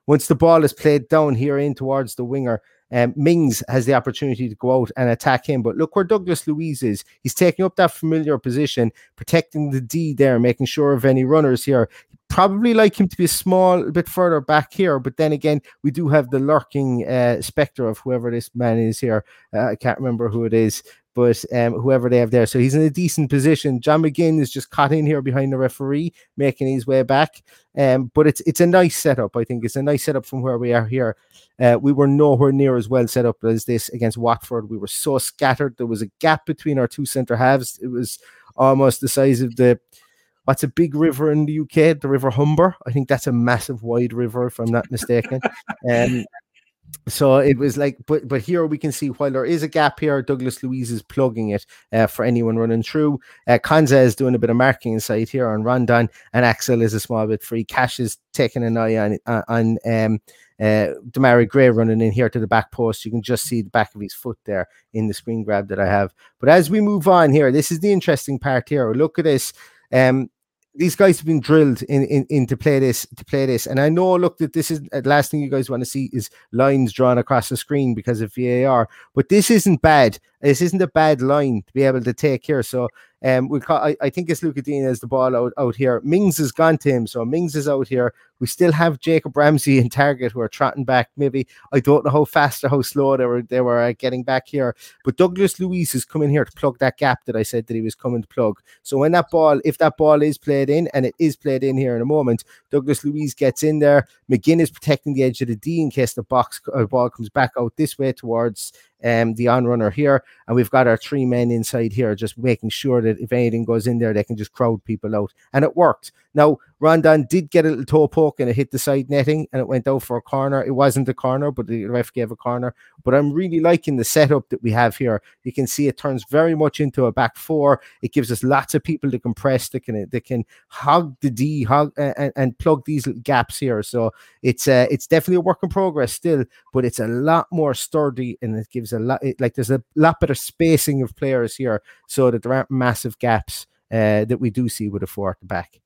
Once the ball is played down here in towards the winger, um, Mings has the opportunity to go out and attack him. But look where Douglas Luiz is. He's taking up that familiar position, protecting the D there, making sure of any runners here probably like him to be a small bit further back here, but then again, we do have the lurking uh, specter of whoever this man is here. Uh, I can't remember who it is, but um, whoever they have there. So he's in a decent position. John McGinn is just caught in here behind the referee, making his way back. Um, but it's it's a nice setup. I think it's a nice setup from where we are here. Uh, we were nowhere near as well set up as this against Watford. We were so scattered. There was a gap between our two centre halves. It was almost the size of the what's a big river in the UK? The River Humber. I think that's a massive wide river, if I'm not mistaken. um, so it was like, but but here we can see while there is a gap here, Douglas Luiz is plugging it uh, for anyone running through. Uh, Konsa is doing a bit of marking inside here on Rondon, and Axel is a small bit free. Cash is taking an eye on uh, on um, uh, Demarai Gray running in here to the back post. You can just see the back of his foot there in the screen grab that I have. But as we move on here, this is the interesting part here. Look at this. Um, these guys have been drilled in, in, in to play this to play this. And i know look that this is the uh, last thing you guys want to see is lines drawn across the screen because of var but this isn't bad. This isn't a bad line to be able to take here. So um, we call, I, I think it's Lucas Digne as the ball out, out here. Mings has gone to him, so Mings is out here. We still have Jacob Ramsey and Targett who are trotting back. Maybe I don't know how fast or how slow they were they were uh, getting back here. But Douglas Luiz is coming here to plug that gap that I said that he was coming to plug. So when that ball, if that ball is played in, and it is played in here in a moment, Douglas Luiz gets in there. McGinn is protecting the edge of the D in case the box uh, ball comes back out this way towards um, the on runner here, and we've got our three men inside here, just making sure that if anything goes in there, they can just crowd people out, and it worked. Now Rondon did get a little toe poke and it hit the side netting and it went out for a corner. It wasn't a corner, but the ref gave a corner. But I'm really liking the setup that we have here. You can see it turns very much into a back four. It gives us lots of people to compress that can that can hog the D, hog and, and plug these gaps here. So it's uh, it's definitely a work in progress still, but it's a lot more sturdy and it gives a lot it, like there's a lot better spacing of players here so that there aren't massive gaps uh, that we do see with a four at the back.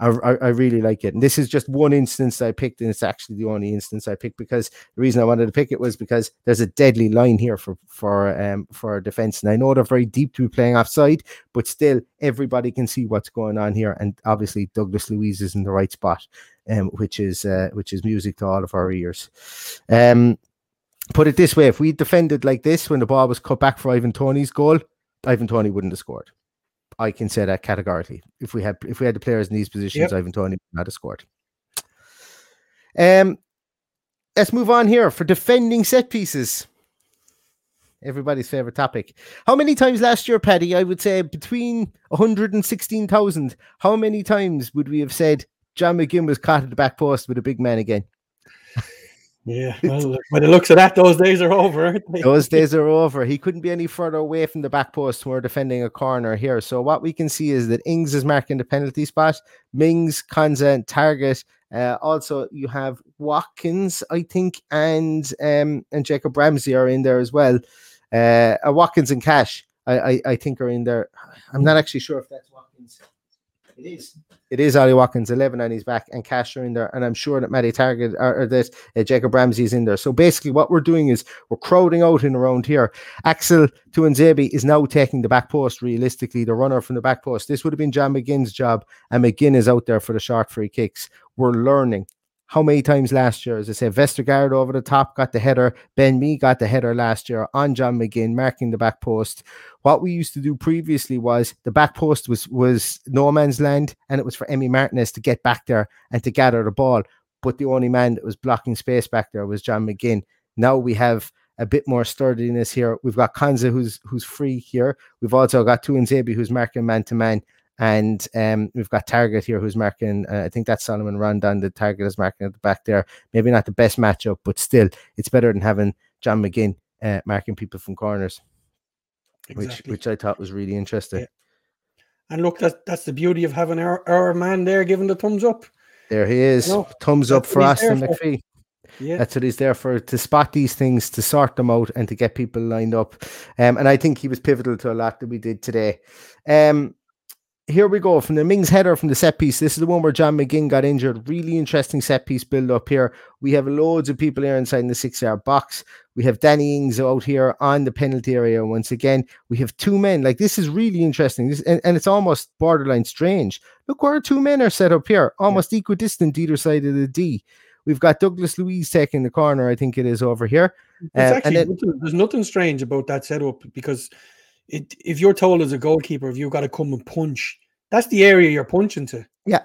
I, I, really like it. And this is just one instance I picked, and it's actually the only instance I picked because the reason I wanted to pick it was because there's a deadly line here for for um for defense. And I know they're very deep to be playing offside, but still everybody can see what's going on here. And obviously Douglas Luiz is in the right spot, um, which is uh, which is music to all of our ears. Um put it this way, if we defended like this when the ball was cut back for Ivan Toney's goal, Ivan Toney wouldn't have scored. I can say that categorically. If we had if we had the players in these positions, yep. Ivan Toney would not have scored. Um, let's move on here for defending set pieces. Everybody's favorite topic. How many times last year, Paddy? I would say between 116,000. How many times would we have said John McGinn was caught at the back post with a big man again? Yeah, well, when it looks at that, those days are over. those days are over. He couldn't be any further away from the back post when we're defending a corner here. So what we can see is that Ings is marking the penalty spot. Mings, Konsa, and Targett. Uh, also, you have Watkins, I think, and um, and Jacob Ramsey are in there as well. Uh, uh, Watkins and Cash, I, I, I think, are in there. I'm not actually sure if that's Watkins. It is. It is Ollie Watkins, 11 on his back, and Cash are in there. And I'm sure that Matty Targett or, or that uh, Jacob Ramsey is in there. So basically, what we're doing is we're crowding out in around here. Axel Tuanzebe is now taking the back post, realistically, the runner from the back post. This would have been John McGinn's job, and McGinn is out there for the short free kicks. We're learning how many times last year, as I say, Vestergaard over the top got the header. Ben Mee got the header last year on John McGinn, marking the back post. What we used to do previously was the back post was was no man's land, and it was for Emi Martinez to get back there and to gather the ball. But the only man that was blocking space back there was John McGinn. Now we have a bit more sturdiness here. We've got Konsa who's who's free here. We've also got Tuanzebe who's marking man to man. And um, we've got Targett here who's marking, uh, I think that's Salomon Rondon. The Targett is marking at the back there. Maybe not the best matchup, but still, it's better than having John McGinn uh, marking people from corners, exactly. which which I thought was really interesting. Yeah. And look, that's that's the beauty of having our, our man there giving the thumbs up. There he is. You know, thumbs up for Austin McPhee. Yeah. That's what he's there for to spot these things, to sort them out, and to get people lined up. Um, and I think he was pivotal to a lot that we did today. Um, here we go from the Mings header from the set piece. This is the one where John McGinn got injured. Really interesting set piece build up here. We have loads of people here inside in the six yard box. We have Danny Ings out here on the penalty area once again. We have two men. Like this is really interesting. This and, and it's almost borderline strange. Look where two men are set up here, almost yeah. equidistant either side of the D. We've got Douglas Luiz taking the corner, I think it is over here. Uh, actually, then, there's nothing strange about that setup because it, if you're told as a goalkeeper, if you've got to come and punch, that's the area you're punching to. Yeah.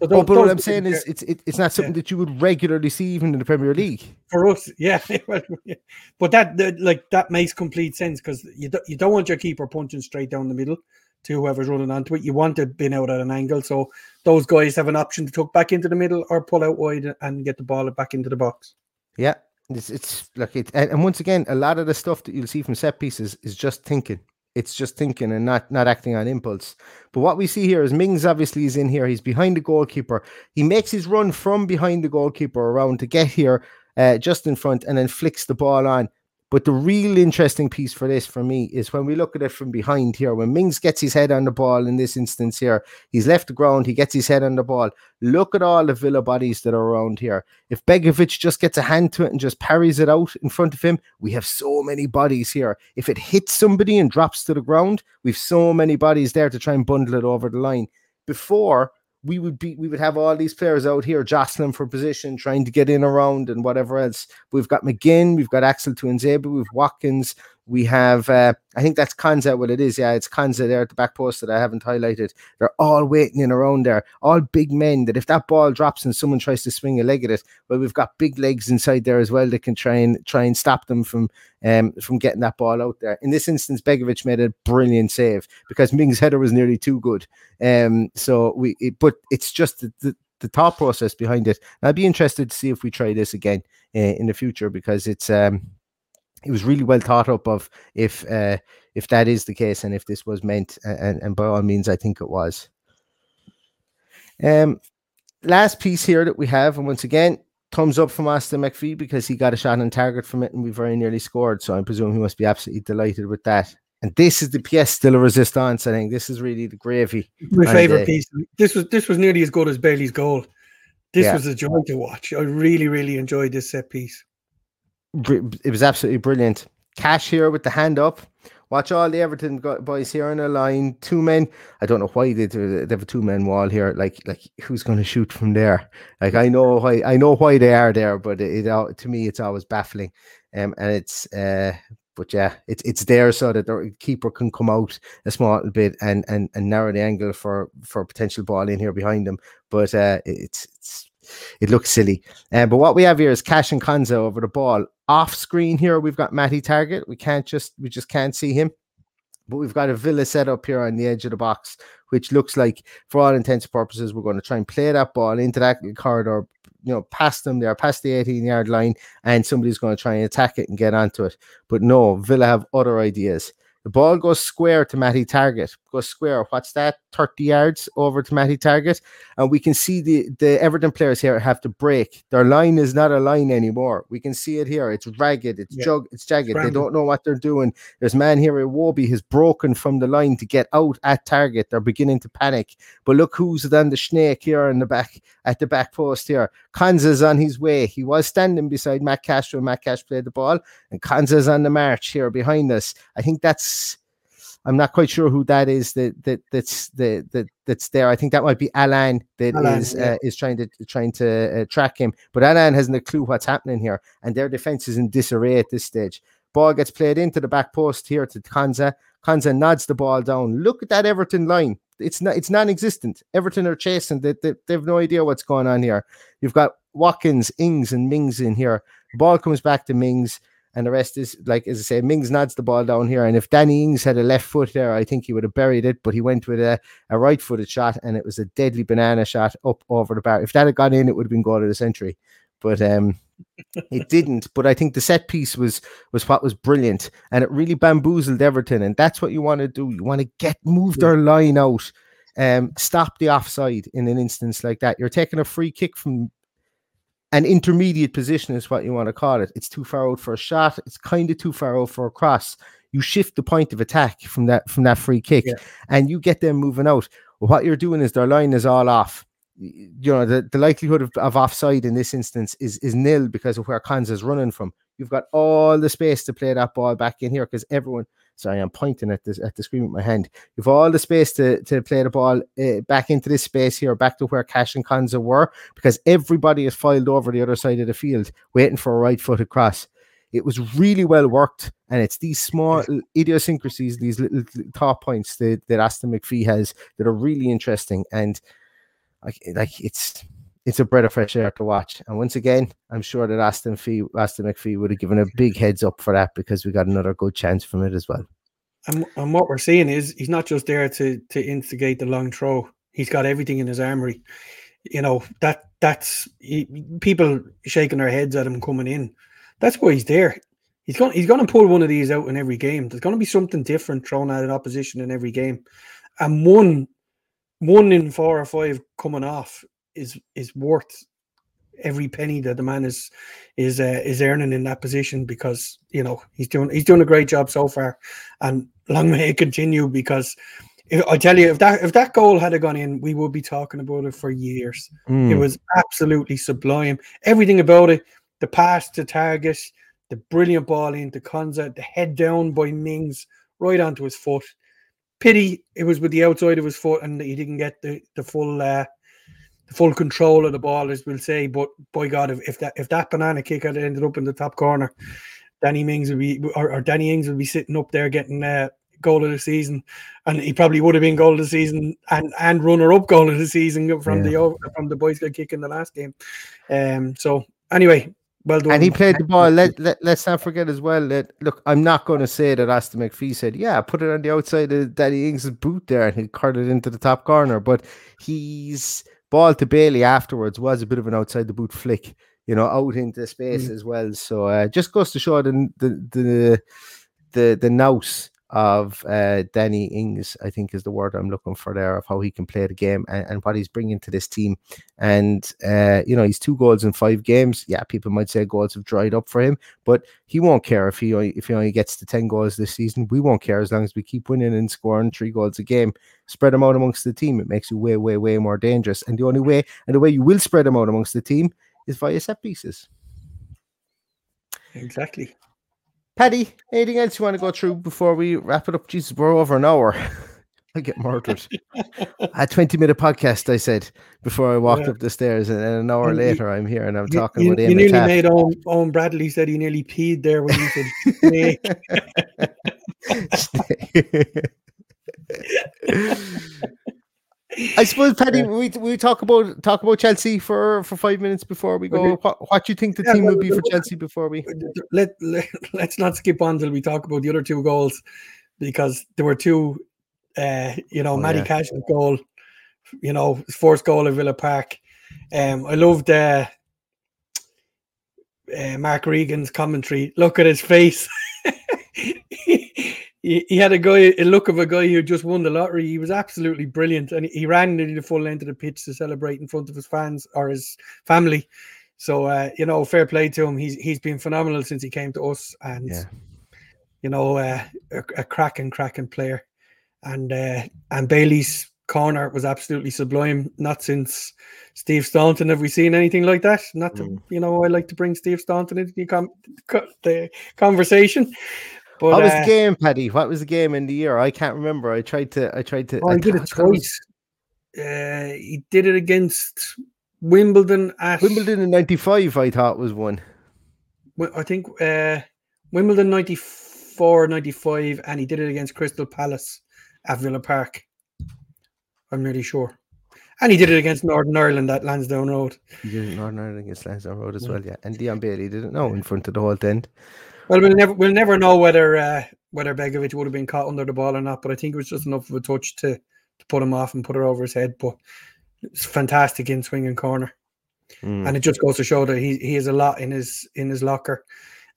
So oh, but what I'm saying is, it's it, it's not something yeah. that you would regularly see even in the Premier League. For us, yeah, but that, that like that makes complete sense because you do, you don't want your keeper punching straight down the middle to whoever's running onto it. You want it being out at an angle, so those guys have an option to tuck back into the middle or pull out wide and get the ball back into the box. Yeah, it's it's like it, and once again, a lot of the stuff that you'll see from set pieces is just thinking. It's just thinking and not not acting on impulse. But what we see here is Mings obviously is in here. He's behind the goalkeeper. He makes his run from behind the goalkeeper around to get here, uh, just in front, and then flicks the ball on. But the real interesting piece for this for me is when we look at it from behind here, when Mings gets his head on the ball in this instance here, he's left the ground, he gets his head on the ball. Look at all the Villa bodies that are around here. If Begovic just gets a hand to it and just parries it out in front of him, we have so many bodies here. If it hits somebody and drops to the ground, we've so many bodies there to try and bundle it over the line. Before, we would be we would have all these players out here jostling for position, trying to get in around and whatever else. We've got McGinn, we've got Axel Tuanzebe, we've Watkins, we have, uh, I think that's Konsa, what it is. Yeah, it's Konsa there at the back post that I haven't highlighted. They're all waiting in around there, all big men. That if that ball drops and someone tries to swing a leg at it, well, we've got big legs inside there as well that can try and try and stop them from um from getting that ball out there. In this instance, Begovic made a brilliant save because Ming's header was nearly too good. Um, so we, it, but it's just the, the the thought process behind it. And I'd be interested to see if we try this again uh, in the future because it's um it was really well thought up of if uh, if that is the case and if this was meant and, and by all means I think it was. Um last piece here that we have, and once again, thumbs up from Austin McPhee because he got a shot on target from it and we very nearly scored. So I presume he must be absolutely delighted with that. And this is the pièce de la resistance. I think this is really the gravy. My favorite piece. This was this was nearly as good as Bailey's goal. This yeah. was a joy to watch. I really, really enjoyed this set piece it was absolutely brilliant. Cash here with the hand up. Watch all the Everton boys here on a line. Two men. I don't know why they, they have a two men wall here. Like like who's going to shoot from there? Like I know why I know why they are there, but it, it to me it's always baffling. Um, and it's uh, but yeah, it's it's there so that the keeper can come out a small bit and and and narrow the angle for for potential ball in here behind them. But uh, it's it's it looks silly. Um, but what we have here is Cash and Konsa over the ball. Off screen here, we've got Matty Targett. We can't just we just can't see him. But we've got a Villa set up here on the edge of the box, which looks like, for all intents and purposes, we're going to try and play that ball into that corridor, you know, past them there, past the 18 yard line, and somebody's going to try and attack it and get onto it. But no, Villa have other ideas. The ball goes square to Matty Targett. goes square. What's that? 30 yards over to Matty Targett. And we can see the, the Everton players here have to break. Their line is not a line anymore. We can see it here. It's ragged, it's yeah. jug, it's jagged. They don't know what they're doing. There's man here, Iwobi has broken from the line to get out at Targett. They're beginning to panic. But look who's done the snake here in the back at the back post here. Konsa's on his way. He was standing beside Matt Castro. Matt Cash played the ball, and Konsa's on the march here behind us. I think that's I'm not quite sure who that is that that that's the that that's there. I think that might be Alan that Alan, is yeah. uh, is trying to trying to uh, track him, but Alan hasn't a clue what's happening here, and their defense is in disarray at this stage. Ball gets played into the back post here to Konsa. Konsa nods the ball down. Look at that Everton line. It's not it's non-existent. Everton are chasing. They, they, they have no idea what's going on here. You've got Watkins, Ings, and Mings in here. Ball comes back to Mings and the rest is like as I say, Mings nods the ball down here. And if Danny Ings had a left foot there, I think he would have buried it, but he went with a, a right footed shot and it was a deadly banana shot up over the bar. If that had gone in, it would have been goal of the century. But um it didn't. But I think the set piece was was what was brilliant and it really bamboozled Everton. And that's what you want to do. You want to get move their line out. Um, stop the offside in an instance like that. You're taking a free kick from an intermediate position is what you want to call it. It's too far out for a shot. It's kind of too far out for a cross. You shift the point of attack from that from that free kick, yeah. and you get them moving out. what you're doing is their line is all off. You know, the, the likelihood of, of offside in this instance is is nil because of where Konsa is running from. You've got all the space to play that ball back in here because everyone. Sorry, I'm pointing at this at the screen with my hand. You've all the space to, to play the ball uh, back into this space here, back to where Cash and Konsa were, because everybody is filed over the other side of the field, waiting for a right footed cross. It was really well worked, and it's these small idiosyncrasies, these little top points that, that Austin McPhee has that are really interesting. And like, like it's it's a breath of fresh air to watch. And once again, I'm sure that Aston Fee, Austin McPhee would have given a big heads up for that because we got another good chance from it as well. And, and what we're seeing is he's not just there to to instigate the long throw. He's got everything in his armory. You know that that's he, people shaking their heads at him coming in. That's why he's there. He's going he's going to pull one of these out in every game. There's going to be something different thrown at an opposition in every game, and one one in four or five coming off is is worth every penny that the man is is uh, is earning in that position because you know he's doing he's doing a great job so far, and long may it continue because. If, I tell you, if that if that goal had gone in, we would be talking about it for years. Mm. It was absolutely sublime. Everything about it, the pass to Targett, the brilliant ball into Konsa, the head down by Mings right onto his foot. Pity it was with the outside of his foot and he didn't get the the full uh, full control of the ball, as we'll say. But by God, if, if that if that banana kick had ended up in the top corner, Danny Mings would be or, or Danny Ings would be sitting up there getting uh, goal of the season, and he probably would have been goal of the season and and runner up goal of the season from yeah. the from the boys got kick in the last game. Um. So anyway. Well done. And he played the ball. Let, let, let's not forget as well that, look, I'm not going to say that Austin McPhee said, yeah, put it on the outside of Danny Ings' boot there and he curled it into the top corner. But he's ball to Bailey afterwards was a bit of an outside the boot flick, you know, out into space mm. as well. So uh, just goes to show the the the the, the nous of uh, Danny Ings, I think is the word I'm looking for there, of how he can play the game and, and what he's bringing to this team. And, uh, you know, he's two goals in five games. Yeah, people might say goals have dried up for him, but he won't care if he if he only gets to 10 goals this season. We won't care as long as we keep winning and scoring three goals a game. Spread them out amongst the team. It makes you way, way, way more dangerous. And the only way, and the way you will spread them out amongst the team is via set pieces. Exactly. Paddy, anything else you want to go through before we wrap it up? Jesus, we're over an hour. I get murdered. a 20 minute podcast, I said, before I walked yeah. up the stairs, and then an hour and later, I'm here and I'm you, talking you, with You nearly made Owen, Owen Bradley said he nearly peed there when he said I suppose, Paddy, we we talk about talk about Chelsea for for five minutes before we go. Okay. What what do you think the yeah, team well, will be for Chelsea before we let, let let's not skip on till we talk about the other two goals because there were two. Uh, you know, oh, Matty yeah. Cash's goal, you know, fourth goal at Villa Park. Um, I loved uh, uh, Mark Regan's commentary. Look at his face. he, he had a guy, a look of a guy who just won the lottery. He was absolutely brilliant, and he, ran nearly the full length of the pitch to celebrate in front of his fans or his family. So uh, you know, fair play to him. He's he's been phenomenal since he came to us, and yeah. you know, uh, a, a cracking, cracking player. And uh, and Bailey's corner was absolutely sublime. Not since Steve Staunton have we seen anything like that. Not to, mm. you know, I like to bring Steve Staunton into the, com- the conversation. But, what was uh, the game, Paddy? What was the game in the year? I can't remember. I tried to. I tried to. Oh, I did it twice. Uh, he did it against Wimbledon at Wimbledon in '95. I thought was one. I think uh, Wimbledon 94, 95, and he did it against Crystal Palace at Villa Park. I'm nearly sure. And he did it against Northern Ireland at Lansdowne Road. He did it Northern Ireland against Lansdowne Road as yeah. well, yeah. And Leon Bailey didn't know in front of the whole end. Well, we'll never we'll never know whether uh, whether Begovic would have been caught under the ball or not, but I think it was just enough of a touch to to put him off and put it over his head. But it's fantastic in swinging corner, mm. and it just goes to show that he he has a lot in his in his locker,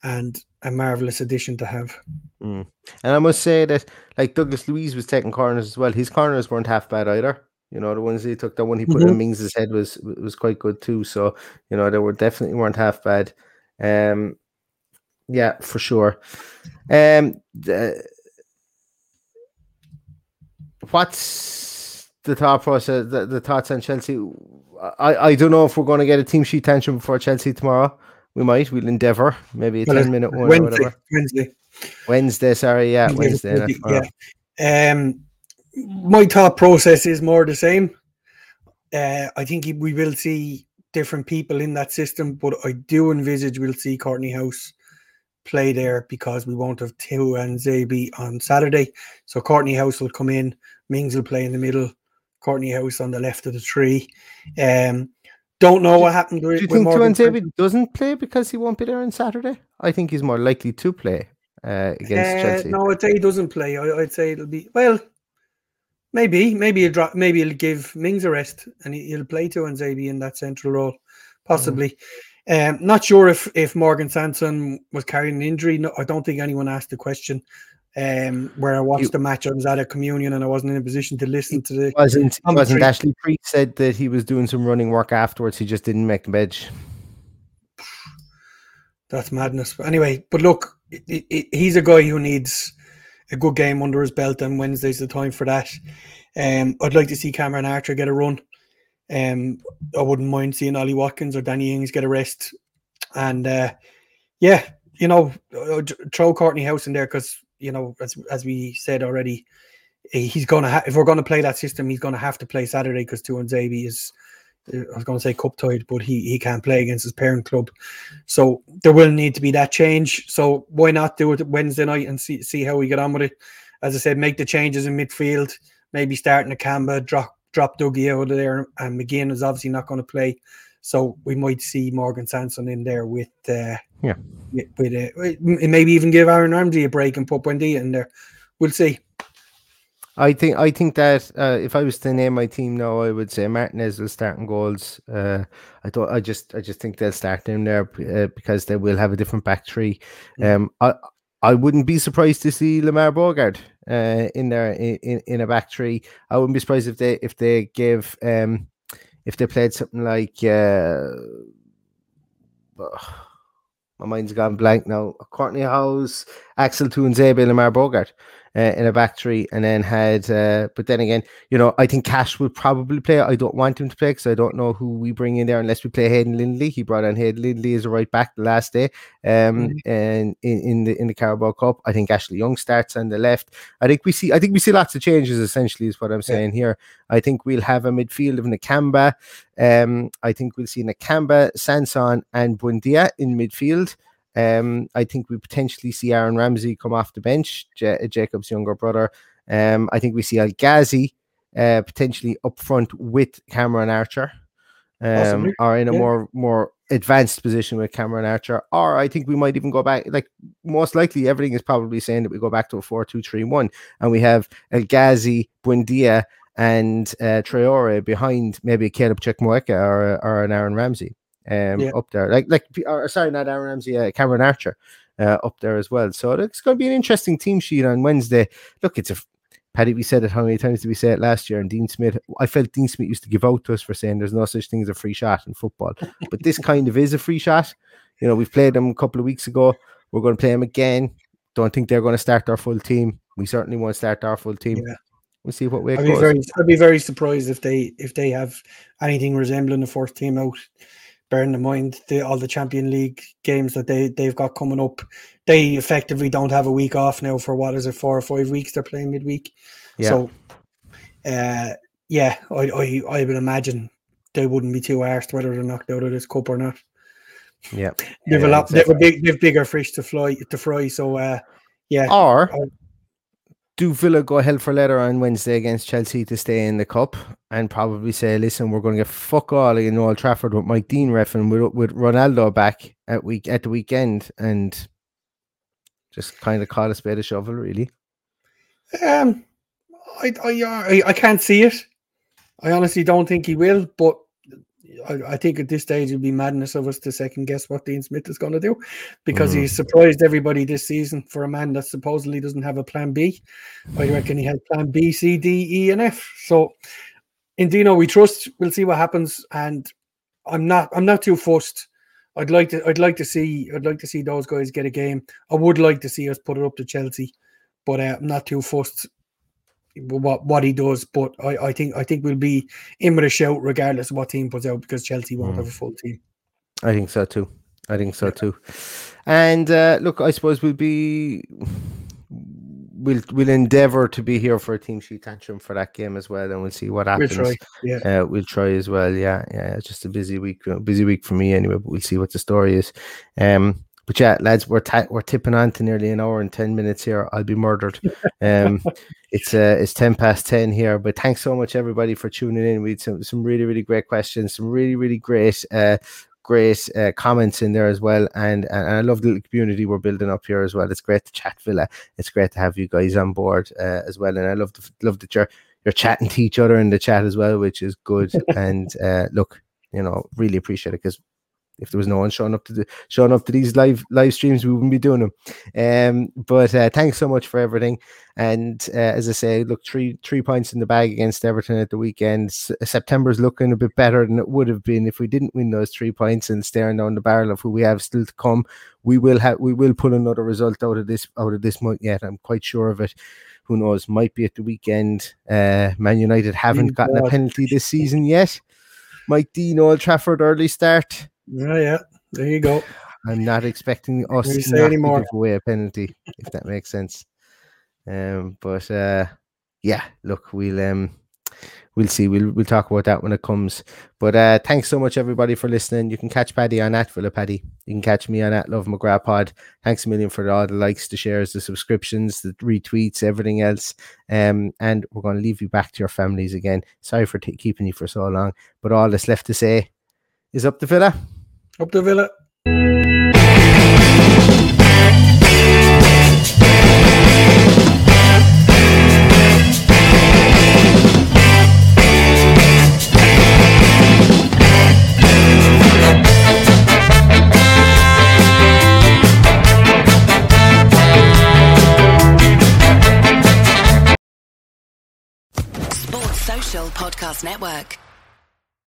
and a marvelous addition to have. Mm. And I must say that like Douglas Luiz was taking corners as well. His corners weren't half bad either. You know, the ones he took, the one he put mm-hmm. in Mings's head was was quite good too. So you know, they were definitely weren't half bad. Um, yeah, for sure. Um, what's the thought process, the, the thoughts on Chelsea. I, I don't know if we're going to get a team sheet tension before Chelsea tomorrow. We might. We'll endeavour. Maybe a Well, ten minute one Wednesday, or whatever. Wednesday. Wednesday. Sorry, yeah, Wednesday. tomorrow. Yeah. Um, my thought process is more the same. Uh, I think we will see different people in that system, but I do envisage we'll see Kortney Hause play there because we won't have Tuanzebe on Saturday. So Kortney Hause will come in, Mings will play in the middle, Kortney Hause on the left of the tree. Um, don't know what happened Do you think Tuan David doesn't play because he won't be there on Saturday? I think he's more likely to play uh, against Uh, Chelsea. No, I'd say he doesn't play. I, I'd say it'll be well, maybe, maybe he'll drop, maybe he'll give Mings a rest and he, he'll play Tuanzebe in that central role, possibly. Um, not sure if if Morgan Sanson was carrying an injury. No, I don't think anyone asked the question. Um, where I watched You- the match, I was at a communion and I wasn't in a position to listen to the. wasn't I'm wasn't. Ashley Priest said that he was doing some running work afterwards. He just didn't make the bench. That's madness. But anyway, but look, it, it, it- he's a guy who needs a good game under his belt, and Wednesday's the time for that. Um, I'd like to see Cameron Archer get a run. Um, I wouldn't mind seeing Ollie Watkins or Danny Ings get a rest. And uh, yeah, you know, uh, throw Kortney Hause in there because you know, as as we said already, he's gonna ha- if we're gonna play that system, he's gonna have to play Saturday because Tuanzebe is. uh, I was going to say cup tied, but he he can't play against his parent club, so there will need to be that change. So why not do it Wednesday night and see see how we get on with it? As I said, make the changes in midfield. Maybe starting Nakamba, drop drop Dougie out of there, and McGinn is obviously not going to play. So we might see Morgan Sanson in there with uh, Yeah. with, with uh, maybe even give Aaron Ramsey a break and put Wendy in there. We'll see. I think I think that uh, if I was to name my team now, I would say Martinez will start in goals. Uh, I don't. I just I just think they'll start in there uh, because they will have a different back three. Um, I I wouldn't be surprised to see Lamare Bogarde uh, in there in, in, a back three. I wouldn't be surprised if they if they give um if they played something like uh, my mind's gone blank now. Kortney Hause, Axel Tuanzebe, Lamare Bogarde uh, in a back three, and then had. Uh, but then again, you know, I think Cash will probably play. I don't want him to play because I don't know who we bring in there unless we play Hayden Lindley. He brought on Hayden Lindley as a right back the last day, um, and in, in the in the Carabao Cup, I think Ashley Young starts on the left. I think we see. I think we see lots of changes. Essentially, is what I'm saying here. I think we'll have a midfield of Nakamba. Um, I think we'll see Nakamba, Sanson, and Buendia in midfield. Um, I think we potentially see Aaron Ramsey come off the bench, Ja- Jacob's younger brother. Um, I think we see El Ghazi uh, potentially up front with Cameron Archer, um, or in a yeah. more more advanced position with Cameron Archer. Or I think we might even go back. Like most likely, everything is probably saying that we go back to a four-two-three-one, and we have El Ghazi, Buendia, and uh, Traore behind maybe a Caleb Chukwuemeka or, or an Aaron Ramsey um, Yeah. up there. Like, like, or, sorry, not Aaron Ramsey, uh, Cameron Archer uh, up there as well. So it's going to be an interesting team sheet on Wednesday. Look, it's a Paddy, we said it. How many times did we say it last year? And Dean Smith, I felt Dean Smith used to give out to us for saying there's no such thing as a free shot in football. But this kind of is a free shot. You know, we've played them a couple of weeks ago. We're going to play them again. Don't think they're going to start our full team. We certainly won't start our full team. Yeah. We'll see what way I'd be very, I'd be very surprised if they if they have anything resembling the first team out. Bearing in mind the, all the Champion League games that they they've got coming up, they effectively don't have a week off now for what is it four or five weeks they're playing midweek. Yeah. So, uh, yeah, I, I I would imagine they wouldn't be too arsed whether they're knocked out of this cup or not. yeah. They've a Yeah, lot, they've a big, they've bigger fish to fly to fry. So, uh, yeah, Or. Do Villa go hell for leather on Wednesday against Chelsea to stay in the cup and probably say, listen, we're going to get fuck all in Old Trafford with Mike Dean reffing with, with Ronaldo back at week at the weekend and just kind of call a spade a shovel, really. Um, I, I, I, I can't see it. I honestly don't think he will, but I, I think at this stage it'd be madness of us to second guess what Dean Smith is going to do because he surprised everybody this season for a man that supposedly doesn't have a plan B. I reckon he had plan B, C, D, E, and F. So in Dino we trust. We'll see what happens. And I'm not I'm not too fussed. I'd like to I'd like to see I'd like to see those guys get a game. I would like to see us put it up to Chelsea, but uh, I'm not too fussed what what he does. But I, I think I think we'll be in with a shout regardless of what team puts out because Chelsea won't Mm. have a full team. I think so too. I think so too. And uh, look, I suppose we'll be we'll we'll endeavour to be here for a team sheet tantrum for that game as well, and we'll see what We'll happens. try. Yeah. Uh, we'll try as well. Yeah, yeah. It's just a busy week, uh, busy week for me anyway. But we'll see what the story is. Um, but yeah, lads, we're ta- we're tipping on to nearly an hour and ten minutes here. I'll be murdered. Um, it's uh, it's ten past ten here. But thanks so much everybody for tuning in. We had some some really really great questions, some really really great uh great uh, comments in there as well, and, and I love the community we're building up here as well. It's great to chat, Villa. It's great to have you guys on board uh, as well, and I love the love that you're you're chatting to each other in the chat as well, which is good. and uh, look, you know, really appreciate it because if there was no one showing up to the showing up to these live live streams, we wouldn't be doing them. Um, but uh, thanks so much for everything. And uh, as I say, look, three three points in the bag against Everton at the weekend. S- September's looking a bit better than it would have been if we didn't win those three points and staring down the barrel of who we have still to come. We will have we will pull another result out of this out of this month yet. I'm quite sure of it. Who knows? Might be at the weekend. Uh, Man United haven't gotten a penalty this season yet. Mike Dean, Old Trafford early start. Yeah, yeah. There you go. I'm not expecting us What do you not say to anymore? give away a penalty, if that makes sense. Um, but uh, yeah, look, we'll um, we'll see. We'll we'll talk about that when it comes. But uh, thanks so much everybody for listening. You can catch Paddy on at Villa Paddy. You can catch me on at Love McGrath Pod. Thanks a million for all the likes, the shares, the subscriptions, the retweets, everything else. Um, and we're going to leave you back to your families again. Sorry for t- keeping you for so long, but all that's left to say is up to Villa. Villa. Sports Social Podcast Network.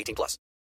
18 plus.